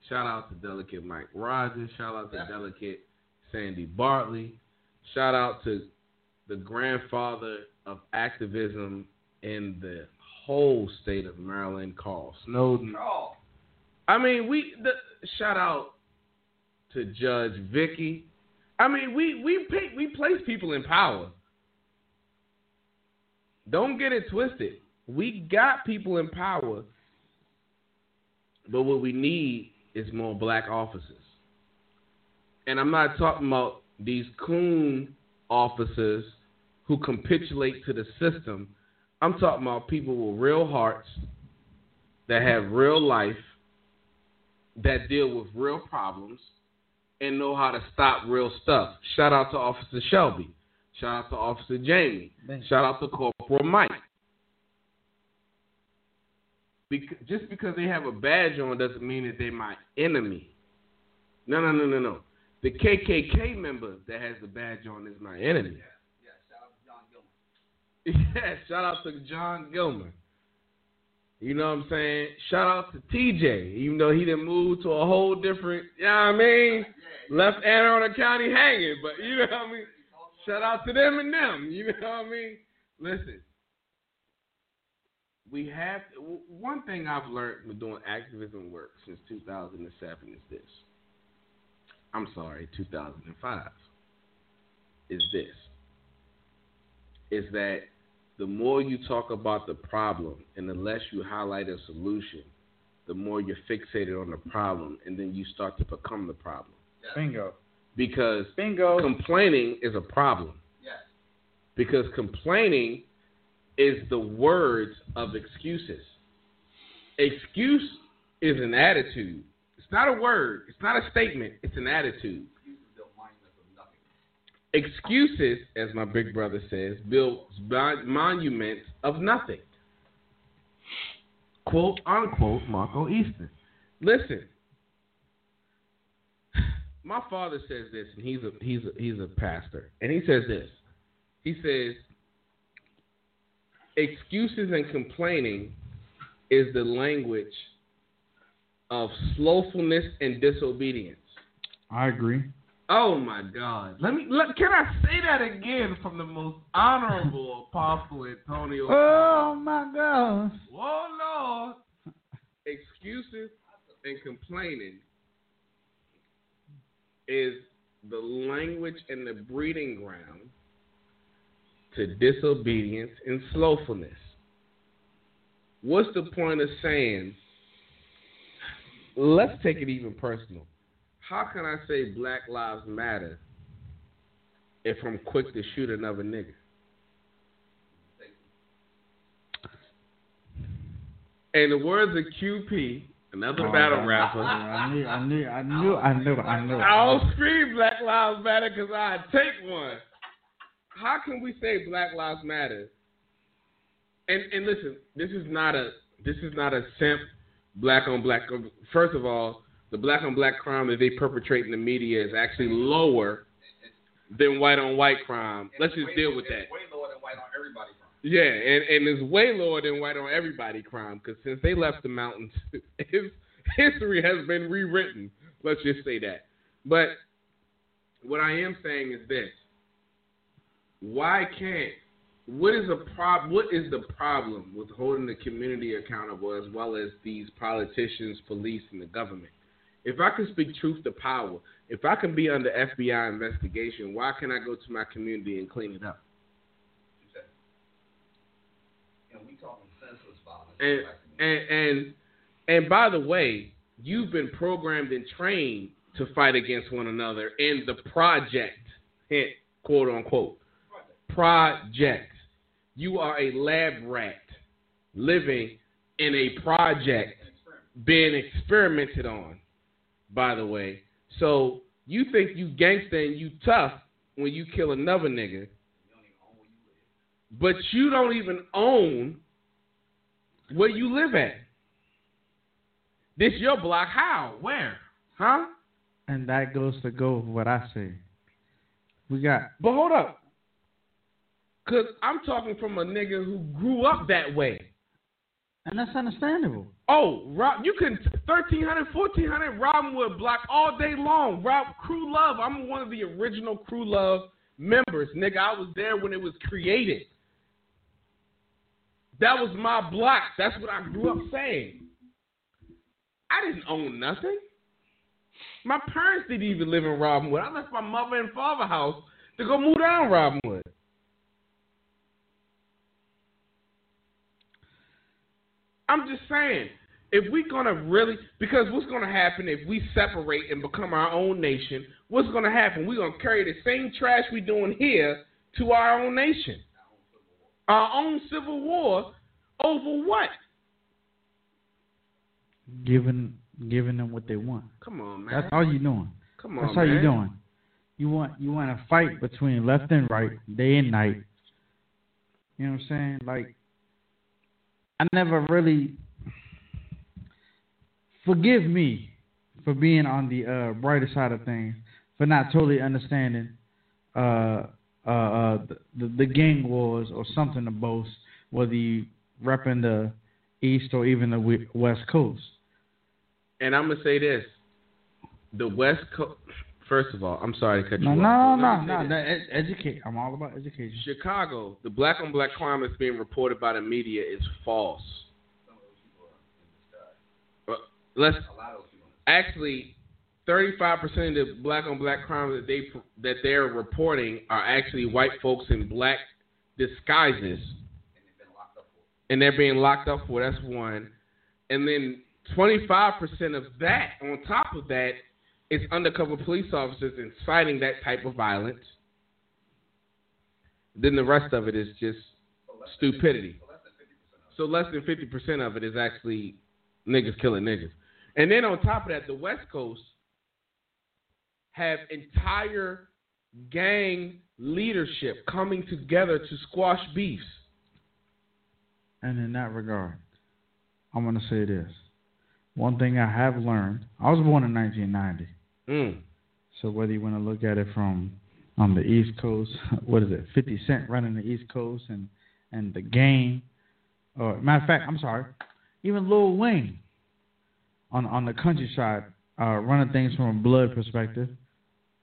Shout out to Delegate Mike Rogers. Shout out to Delegate Sandy Bartlett. Shout out to the grandfather of activism in the whole state of Maryland, Carl Snowden. Oh, I mean, we the, shout out to Judge Vicky. I mean, we we pick, we place people in power. Don't get it twisted. We got people in power, but what we need is more black officers. And I'm not talking about these coon officers who capitulate to the system. I'm talking about people with real hearts that have real life, that deal with real problems, and know how to stop real stuff. Shout out to Officer Shelby. Shout out to Officer Jamie. Shout out to Corporal Mike. Just because they have a badge on doesn't mean that they're my enemy. No, no, no, no, no. The KKK member that has the badge on is my enemy. Yeah, shout out to John Gilman. You know what I'm saying? Shout out to TJ, even though he didn't move to a whole different, you know what I mean? Left Anne Arundel County hanging, but you know what I mean? Shout out to them and them, you know what I mean? Listen, we have, w- one thing I've learned from doing activism work since 2007 is this. I'm sorry, 2005 is this. Is that the more you talk about the problem and the less you highlight a solution, the more you're fixated on the problem and then you start to become the problem. Bingo. Because Bingo. complaining is a problem. Yes. Because complaining is the words of excuses. Excuse is an attitude. It's not a word. It's not a statement. It's an attitude. Excuses, as my big brother says, build monuments of nothing. Quote unquote Marco Easton. Listen, my father says this, and he's a he's a he's a pastor, and he says this. He says, excuses and complaining is the language of slowfulness and disobedience. I agree. Oh my God! Let me. Let, can I say that again from the most honorable Apostle Antonio? Oh my God! Whoa, Lord! Excuses and complaining is the language and the breeding ground to disobedience and slowfulness. What's the point of saying? Let's take it even personal. How can I say Black Lives Matter if I'm quick to shoot another nigga? In the words of QP, another Oh, battle rapper, I knew, I knew, I knew, I knew, I knew. I don't scream Black Lives Matter because I take one. How can we say Black Lives Matter? And and listen, this is not a This is not a simp black on black. First of all, the black on black crime that they perpetrate in the media is actually lower than white on white crime. Let's just Way- deal with that. Way lower than white on everybody. crime. Yeah, and, and it's way lower than white on everybody crime because since they left the mountains, history has been rewritten. Let's just say that. But what I am saying is this: Why can't? What is a prob? What is the problem with holding the community accountable as well as these politicians, police, and the government? If I can speak truth to power, if I can be under FBI investigation, why can't I go to my community and clean it up? And we talking senseless violence. And and and and by the way, you've been programmed and trained to fight against one another in the project, hint, quote unquote, project. You are a lab rat living in a project being experimented on, by the way. So you think you gangster and you tough when you kill another nigga, but you don't even own where you live at. This your block? How? Where? Huh? And that goes to go with what I say. We got But hold up. Cause I'm talking from a nigga who grew up that way. and that's understandable. Oh, Rob, you can 1300, 1400 Robinwood block all day long. Rob Crew Love. I'm one of the original Crew Love members, nigga. I was there when it was created. That was my block. That's what I grew up saying. I didn't own nothing. My parents didn't even live in Robinwood. I left my mother and father house to go move down Robinwood. I'm just saying, if we're gonna really, because what's gonna happen if we separate and become our own nation? What's gonna happen? We're gonna carry the same trash we're doing here to our own nation, our own civil war over what? Giving giving them what they want. Come on, man. That's all you doing. Come on, That's all man. you doing. You want you want to fight between left and right, day and night. You know what I'm saying? Like I never really forgive me for being on the uh, brighter side of things, for not totally understanding uh, uh, uh, the, the gang wars or something to boast, whether you repping the East or even the West Coast. And I'm gonna say this: the West Coast. First of all, I'm sorry to cut No, you no, off. no, no, no, no. Ed- educate. I'm all about education. Chicago, the black on black crime that's being reported by the media is false. Let's actually, 35% of the black on black crime that they that they're reporting are actually white folks in black disguises, and they're being locked up for. That's one, and then 25% of that, on top of that, is undercover police officers inciting that type of violence. Then the rest of it is just stupidity. So less than 50% of it is actually niggas killing niggas. And then on top of that, the West Coast have entire gang leadership coming together to squash beefs. And in that regard, I'm gonna say this. One thing I have learned. I was born in 1990. Mm. So whether you want to look at it from on the East Coast, what is it? 50 Cent running the East Coast and and the game. Or matter of fact, I'm sorry, even Lil Wayne on on the countryside, uh, running things from a blood perspective,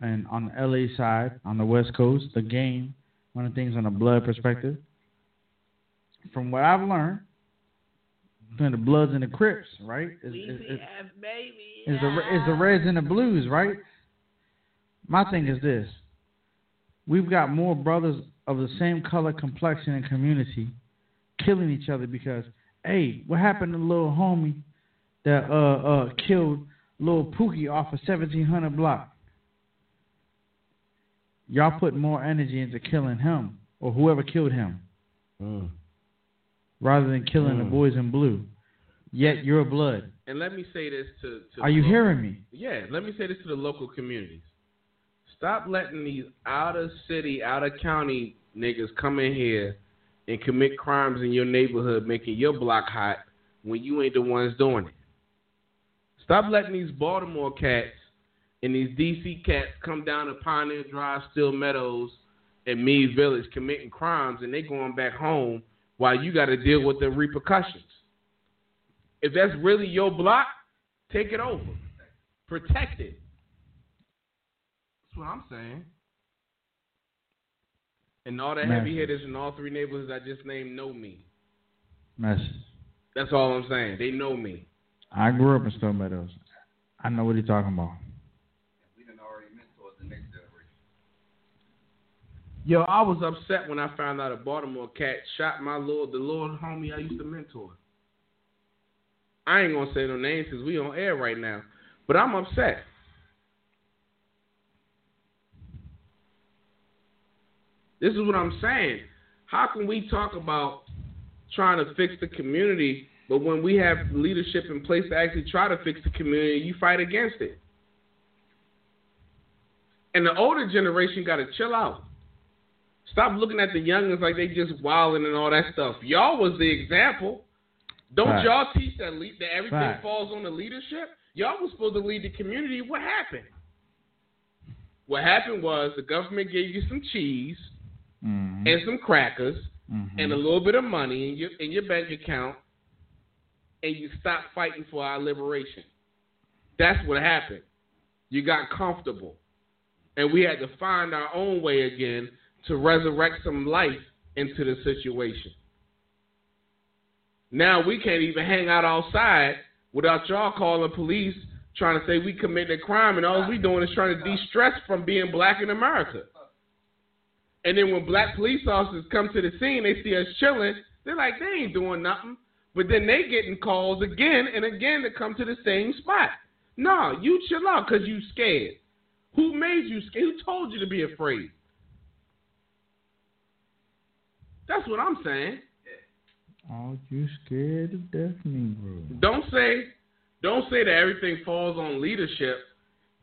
and on the LA side, on the West Coast, the game running things on a blood perspective. From what I've learned, between the Bloods and the Crips, right? Is, the is the Reds and the Blues, right? My thing is this: we've got more brothers of the same color, complexion, and community killing each other because, hey, what happened to little homie that uh uh killed little Pookie off of 1700 block? Y'all put more energy into killing him or whoever killed him Mm. rather than killing the Mm. boys in blue. Yet you're blood. And let me say this to, to Are you the- hearing me? Yeah, let me say this to the local communities. Stop letting these out of city, out of county niggas come in here and commit crimes in your neighborhood, making your block hot when you ain't the ones doing it. Stop letting these Baltimore cats and these DC cats come down to Pioneer Drive, Still Meadows, and Meade Village committing crimes, and they going back home while you got to deal with the repercussions. If that's really your block, take it over, protect it. That's what I'm saying. And all the heavy hitters in all three neighborhoods I just named know me. Message. That's all I'm saying. They know me. I grew up in Stone Meadows. I know what he's talking about. Yo, I was upset when I found out a Baltimore cat shot my little the little homie I used to mentor. I ain't gonna say no names because we on air right now, but I'm upset. This is what I'm saying. How can we talk about trying to fix the community, but when we have leadership in place to actually try to fix the community, you fight against it? And the older generation got to chill out. Stop looking at the youngins like they just wilding and all that stuff. Y'all was the example. Don't Fact. y'all teach that, le- that everything Fact. falls on the leadership? Y'all was supposed to lead the community. What happened? What happened was the government gave you some cheese Mm-hmm. and some crackers mm-hmm. and a little bit of money in your in your bank account, and you stopped fighting for our liberation. That's what happened. You got comfortable, and we had to find our own way again to resurrect some life into the situation. Now we can't even hang out outside without y'all calling police trying to say we committed a crime, and all we doing is trying to de-stress from being black in America. And then when black police officers come to the scene, they see us chilling. They're like, they ain't doing nothing. But then they getting calls again and again to come to the same spot. No, you chill out because you scared. Who made you scared? Who told you to be afraid? That's what I'm saying. Aren't you scared of death, Negro? Don't say, don't say that everything falls on leadership,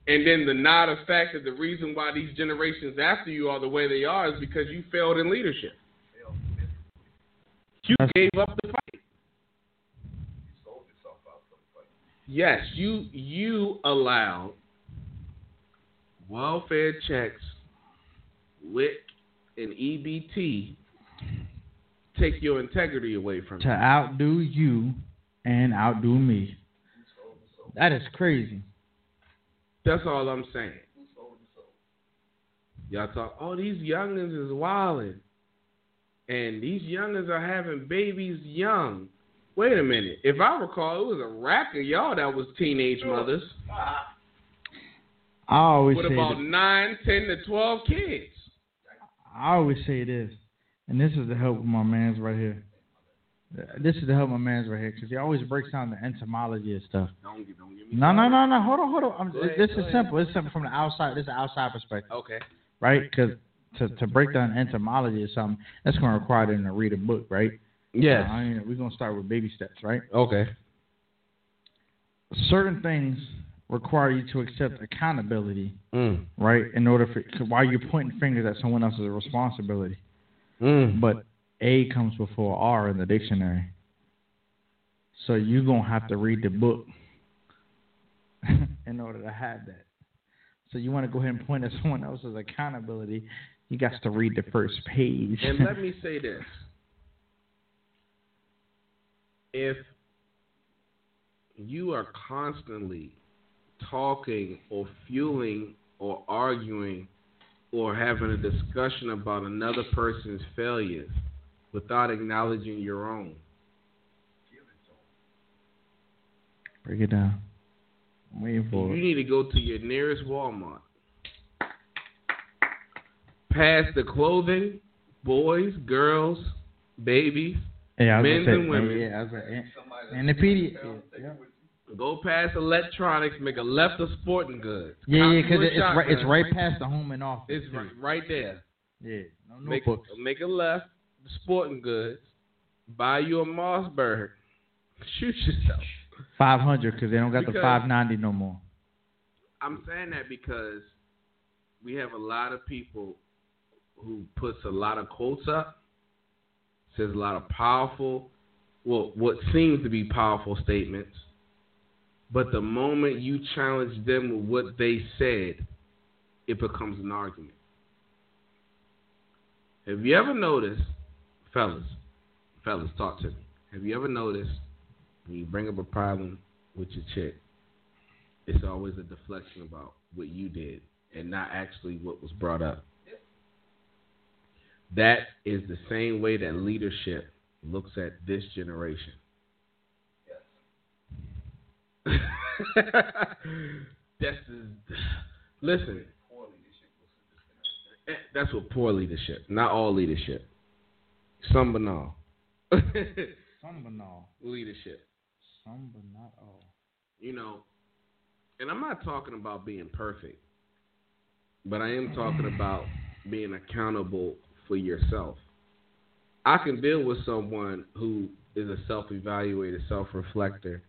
and then the fact that the reason why these generations after you are the way they are is because you failed in leadership. You gave up the fight. Yes, you you allowed welfare checks, WIC, and EBT take your integrity away from To you. To outdo you and outdo me. That is crazy. That's all I'm saying. Y'all talk, oh, these youngins is wilding. And these youngins are having babies young. Wait a minute. If I recall, it was a rack of y'all that was teenage mothers I always with say about this. 9, 10 to 12 kids. I always say this, and this is to help with my man's right here. This is to help my man's right here because he always breaks down the entomology and stuff. Don't, get- don't give me No, no, no, no. Hold on, hold on. I'm, ahead, this is ahead. simple. It's simple from the outside. This is outside perspective, Okay. right? Because to to break down entomology or something, that's going to require them to read a book, right? Yes. Uh, I mean, we're going to start with baby steps, right? Okay. Certain things require you to accept accountability, Mm. right? In order for 'cause while you're pointing fingers at someone else's responsibility, Mm. but A comes before R in the dictionary. So you're gonna have to read the book in order to have that. So you want to go ahead and point at someone else's accountability, you got to read the first page. And let me say this. If you are constantly talking or fueling or arguing or having a discussion about another person's failures without acknowledging your own, Break it down. I'm waiting for you it. need to go to your nearest Walmart. Pass the clothing, boys, girls, babies, Yeah, I was men's gonna and women. Yeah, I was like, eh. and, and the PD. Yeah, yeah. Go past electronics, make a left of sporting goods. Yeah, yeah, because Cottonwood it's right, it's right past the home and office. It's too. right, right there. Yeah, no Make, notebooks. make a left, sporting goods. Buy you a Mossberg. Shoot yourself. Five hundred because they don't got the five ninety no more. I'm saying that because we have a lot of people who puts a lot of quotes up, says a lot of powerful well, what seems to be powerful statements, but the moment you challenge them with what they said, it becomes an argument. Have you ever noticed, fellas, fellas, talk to me. Have you ever noticed when you bring up a problem with your chick, it's always a deflection about what you did and not actually what was brought up? That is the same way that leadership looks at this generation. Yes. that's the, listen. Eh, That's what poor leadership, not all leadership. Some but all. Some but all. leadership. Some but not all. You know, and I'm not talking about being perfect, but I am talking about being accountable for yourself. I can deal with someone who is a self evaluator, self reflector,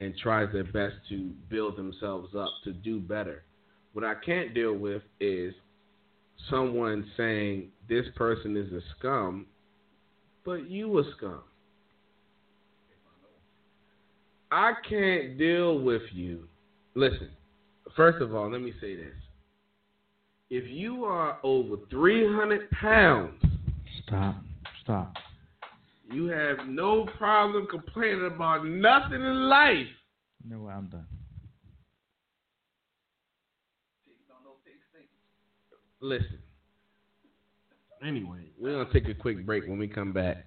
and tries their best to build themselves up to do better. What I can't deal with is someone saying this person is a scum, but you a scum. I can't deal with you. Listen, first of all, let me say this. If you are over 300 pounds, Stop. Stop. you have no problem complaining about nothing in life. No? I'm done. Listen. Anyway, we're gonna take a quick break. When we come back,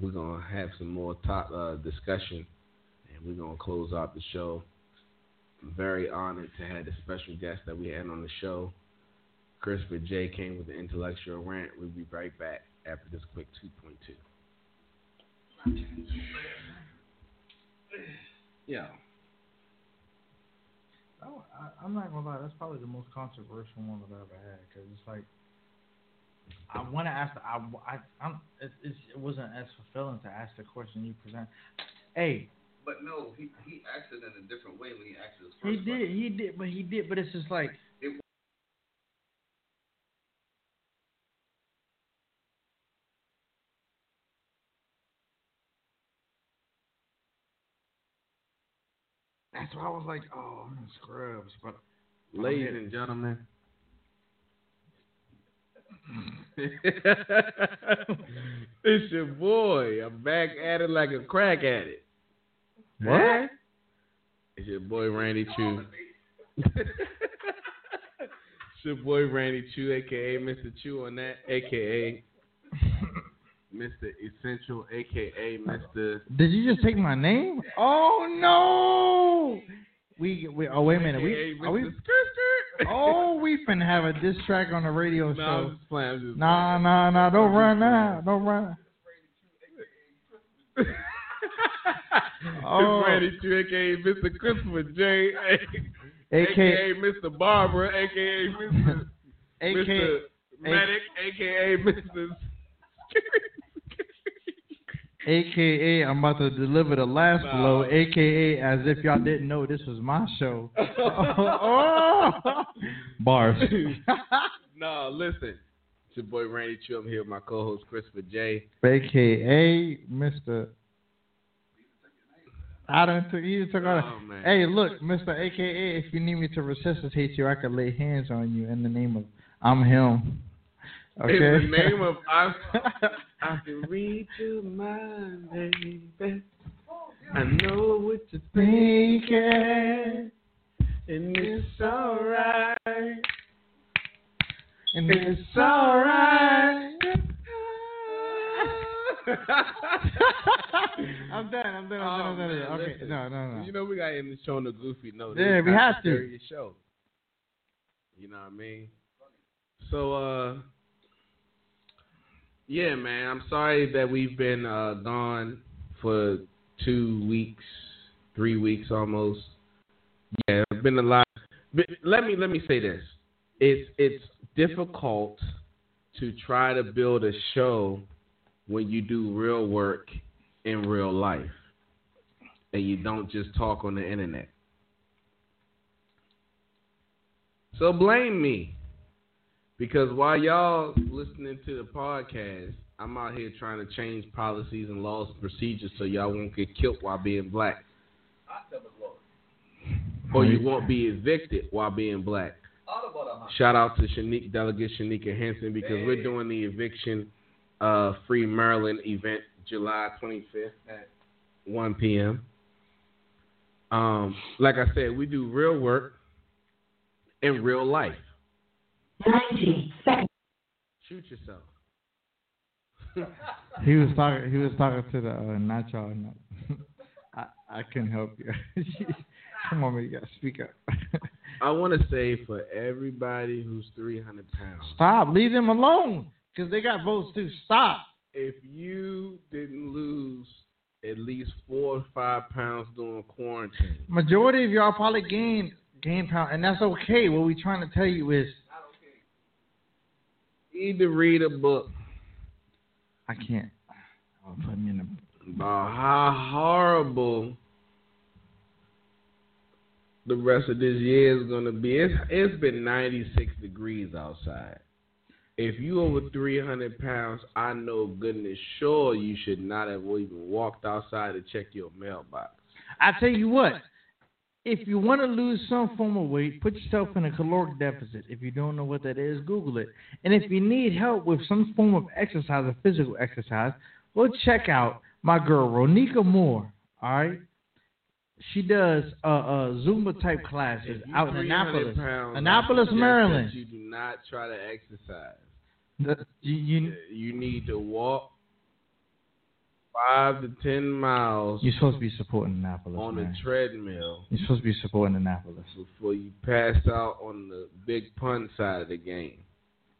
we're gonna have some more top uh, discussion, and we're gonna close out the show. I'm very honored to have the special guest that we had on the show. Christopher J came with the intellectual rant. We'll be right back after this quick 2.2. Yeah. Oh, I, I'm not gonna lie. That's probably the most controversial one that I've ever had because it's like I want to ask. The, I I I'm, it, it's, it wasn't as fulfilling to ask the question you present. Hey, But no, he he asked it in a different way when he asked his he did. question. He did. But he did. But it's just like That's why I was like, oh, I'm in scrubs. But Ladies and gentlemen. it's your boy. I'm back at it like a crack addict. What? It's your boy Randy Choo. it's your boy Randy Choo, aka Mr. Chew on that, aka Mr. Essential, aka Mr. Did you just take my name? Oh no! We we oh wait a minute. We are we oh we finna have a diss track on the radio No, I'm show. just playing. I'm just Nah playing. nah nah don't I'm run now. Don't run. Oh. It's Randy Choo, aka Mr. Christopher J, aka Mr. Barbara, aka Mr. AK Mr. Medic, aka Mr. AKA I'm about to deliver the last Nah. blow. AKA as if y'all didn't know this was my show. oh. Bars. no, listen. It's your boy Randy Choo. I'm here with my co-host Christopher J. AKA Mr. I don't took you took all Oh man. Hey, look, Mr. AKA, if you need me to resuscitate you, I can lay hands on you in the name of I'm him. Okay. In the name of I, I can read your mind, baby. I know what you're thinking, and it's alright. and It's alright. I'm done. I'm done. I'm done. I'm done. Oh, man, okay. listen. No, no, no. You know we got in the show on the goofy note. Yeah, we have to. show. You know what I mean? So uh yeah, man, I'm sorry that we've been uh gone for two weeks, three weeks almost. Yeah, it's been a lot. But let me let me say this. It's it's difficult to try to build a show when you do real work in real life and you don't just talk on the internet. So blame me. Because while y'all listening to the podcast, I'm out here trying to change policies and laws and procedures so y'all won't get killed while being black. Or you won't be evicted while being black. Shout out to Shanique, Delegate Shaneka Henson because we're doing the eviction uh, free Maryland event July 25th at 1 p.m. Um, like I said, we do real work in real life. 90 seconds. Shoot yourself. He was talking. He was talking to the uh, not y'all. No. I I couldn't help you. Come on, man, you gotta speak up. I want to say for everybody who's 300 pounds, Stop. Leave them alone, cause they got votes too. Stop. if you didn't lose at least four or five pounds during quarantine, Majority of y'all probably gained gain pound, and that's okay. What we trying to tell you is, you need to read a book I can't. Oh, put me in the. about how horrible the rest of this year is going to be. It's, it's been 96 degrees outside. If you over 300 pounds, I know goodness sure you should not have even walked outside to check your mailbox. I tell you what. If you want to lose some form of weight, put yourself in a caloric deficit. If you don't know what that is, Google it. And if you need help with some form of exercise or physical exercise, go check out my girl Ronika Moore. All right, she does uh, uh Zumba type classes out in Annapolis, pounds, Annapolis, Maryland. You do not try to exercise. The- you, you You need to walk five to ten miles you're supposed to be supporting Annapolis, on man. a treadmill You're supposed to be supporting Annapolis. before you pass out on the big pun side of the game.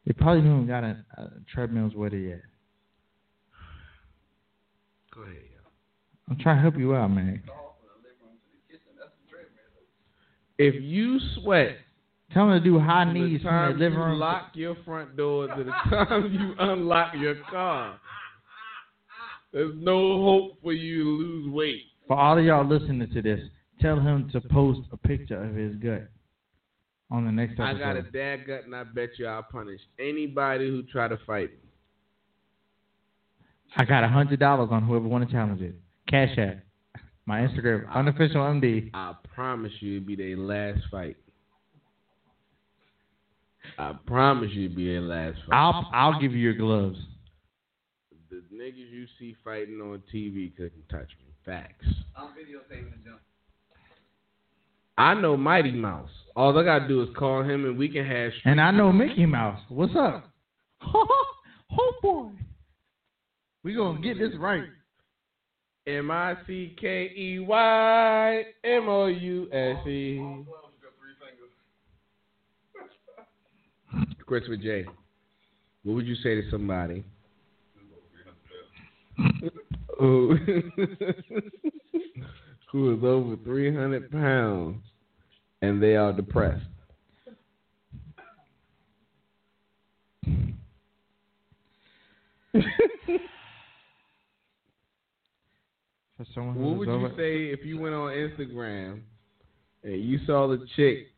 They probably don't got a, a treadmills where they at. Go ahead. I'm trying to help you out, man. If you sweat Tell them to do high from the knees from time the living you room. lock your front door to the time you unlock your car, there's no hope for you to lose weight. For all of y'all listening to this, tell him to post a picture of his gut on the next episode. I got a dad gut, and I bet you I'll punish anybody who try to fight me. I got a hundred dollars on whoever want to challenge it. Cash app. My Instagram, unofficial MD. I promise you it'll be their last fight. I promise you it'll be their last fight. I'll I'll give you your gloves. The niggas you see fighting on TV couldn't touch me. Facts. I'm videotaping the jump. I know Mighty Mouse. All I gotta do is call him and we can have. And I know Mickey Mouse. What's up? oh boy. We gonna get this right. M I C K E Y M O U S E. Christopher J. What would you say to somebody who who is over three hundred pounds and they are depressed? For someone What who's would you say if you went on Instagram and you saw the chick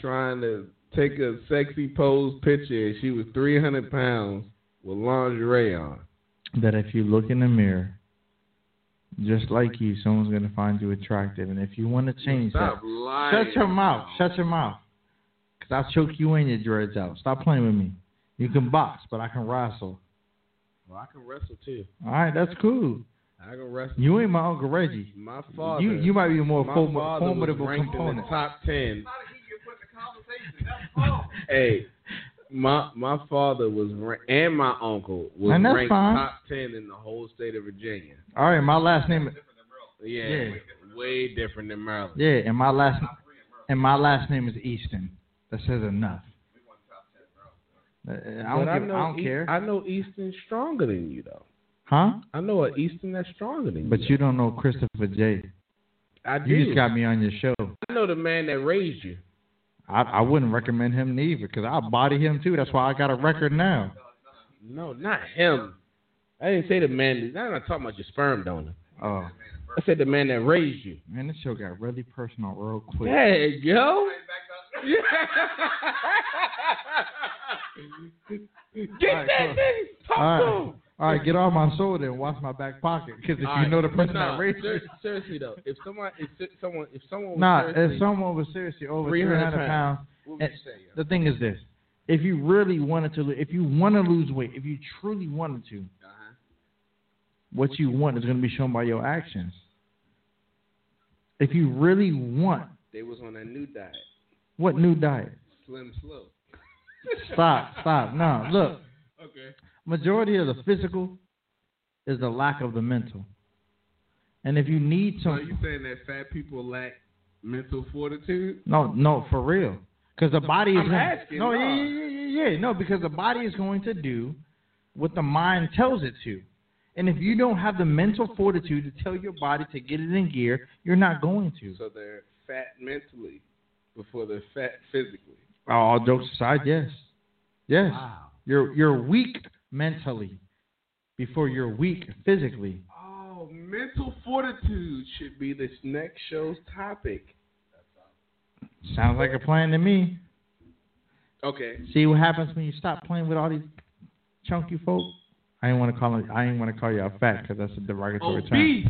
trying to take a sexy pose picture and she was 300 pounds with lingerie on? That if you look in the mirror, just like you, someone's gonna find you attractive, and if you want to change Stop that, lying. shut your mouth. Shut your mouth. Cause I'll choke you and your dreads out. Stop playing with me. You can box, but I can wrestle. Well, I can wrestle too. All right, that's cool. I can wrestle. You ain't my uncle Reggie. My father. You you might be a more my form- father was formidable ranked in component. the top ten. How did he get put in the? That's all. Hey, my my father was ra- and my uncle was And ranked fine. top ten in the whole state of Virginia. All right, my last name. Yeah, Yeah. way different than Maryland. Yeah, and my last and my last name is Easton. That says enough. Uh, I don't, But give, know I don't East- care. I know Easton's stronger than you though. Huh? I know an Easton that's stronger than But you. But you don't know Christopher J. I do. You just got me on your show. I know the man that raised you. I, I wouldn't recommend him neither because I'll body him too. That's why I got a record now. No, not him. I didn't say the man. I'm not talking about your sperm donor. Oh, I said the man that raised you. man, this show got really personal real quick. There you go. Get right, that cool. nigga. Talk All to him. All right, get off my shoulder and watch my back pocket. Because if All you right, know the person nah, that raised ser- you, seriously though, if someone, if someone, if someone was nah, if someone was seriously over 300 300 pounds, what you say? the thing is this: if you really wanted to, if you want to lose weight, if you truly wanted to, Uh-huh. what you want is going to be shown by your actions. If you really want, They was on a new diet, what new diet? slim slow. Stop, stop. No, look, Okay. Majority of the physical is the lack of the mental. And if you need So some, you saying that fat people lack mental fortitude? no, no, for real, because the body is. I'm gonna- asking, no, no. yeah, yeah, yeah, yeah, no, because the body is going to do what the mind tells it to. And if you don't have the mental fortitude to tell your body to get it in gear, you're not going to. So they're fat mentally before they're fat physically. All jokes aside, yes, yes, Wow. you're you're weak mentally before you're weak physically. Oh, mental fortitude should be this next show's topic. Sounds like a plan to me. Okay. See what happens when you stop playing with all these chunky folk. I didn't want to call it. I didn't want to call you a fat because that's a derogatory term. Obese.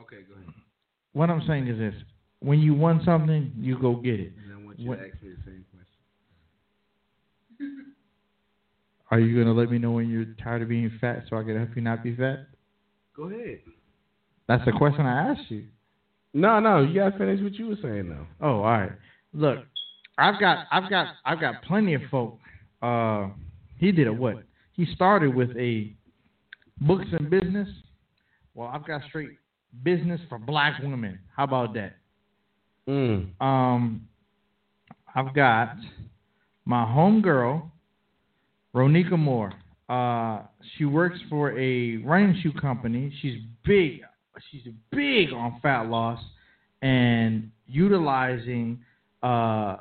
Okay, go ahead. What I'm saying is this: when you want something, you go get it. And I want you What- to ask me the same question. Are you gonna let me know when you're tired of being fat so I can help you not be fat? Go ahead. That's the question I asked you. No, no, you gotta finish what you were saying though. Oh, all right. Look, I've got, I've got, I've got plenty of folk. Uh, he did a what? He started with a books and business. Well, I've got straight business for black women. How about that? Mm. Um, I've got my homegirl, Ronika Moore. Uh, she works for a running shoe company. She's big. She's big on fat loss and utilizing uh,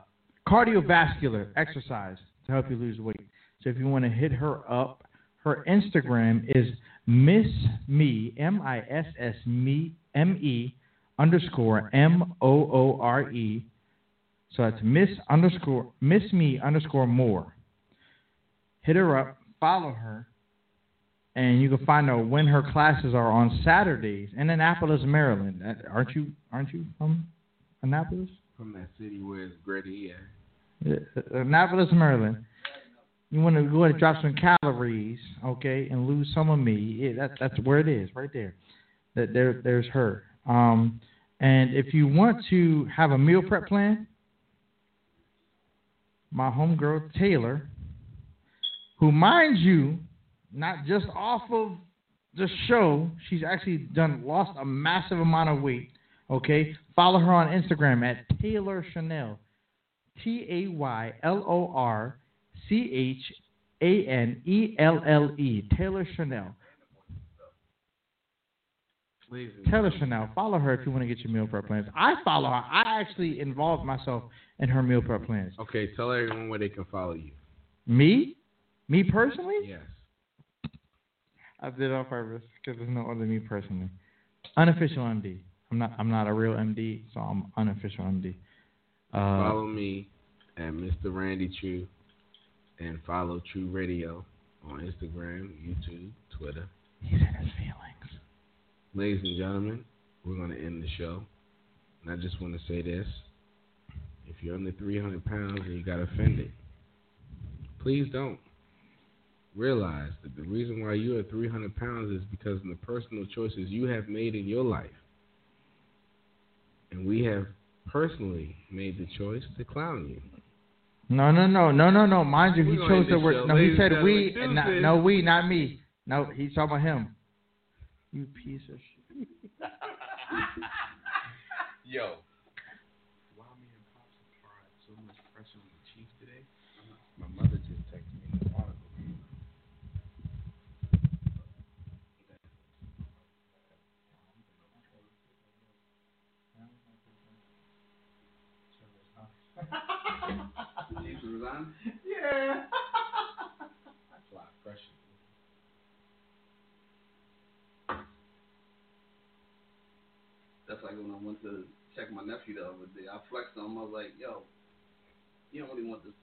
cardiovascular exercise to help you lose weight. So if you want to hit her up, her Instagram is Miss Me M I S S Me M E underscore M O O R E. So that's Miss underscore Miss Me underscore More. Hit her up, follow her, and you can find out when her classes are on Saturdays in Annapolis, Maryland. Aren't you? Aren't you from Annapolis? From that city where it's gritty, yeah. Uh, Annapolis, Maryland. You want to go ahead and drop some calories, okay, and lose some of me. Yeah, that, that's where it is, right there. That there, there's her. Um, and if you want to have a meal prep plan, my homegirl Taylor, who, mind you, not just off of the show, she's actually done lost a massive amount of weight. Okay, follow her on Instagram at Taylor Chanelle. T A Y L O R C H A N E L L E. Taylor Chanelle. Please. Taylor Chanelle. Follow her if you want to get your meal prep plans. I follow her. I actually involved myself in her meal prep plans. Okay, tell everyone where they can follow you. Me? Me personally? Yes. I did it on purpose because there's no other me personally. Unofficial MD. I'm not. I'm not a real MD, so I'm unofficial MD. Uh, follow me at Mr. Randy Choo and follow Choo Radio on Instagram, YouTube, Twitter. he's in his feelings. Ladies and gentlemen, we're going to end the show. And I just want to say this. If you're under 300 pounds and you got offended, please don't. Realize that the reason why you are 300 pounds is because of the personal choices you have made in your life. And we have personally made the choice to clown you. No, no, no, no, no, no. Mind you, he We're chose the word. show. No, he said we. And not, no, we, not me. No, he's talking about him. You piece of shit. Yo. Why me and Pops applied so much pressure on the Chiefs today? My mother just texted me the article. Chiefs resign? Yeah. Apply pressure. That's like when I went to check my nephew the other day. I flexed on him. I was like, yo, you don't really want this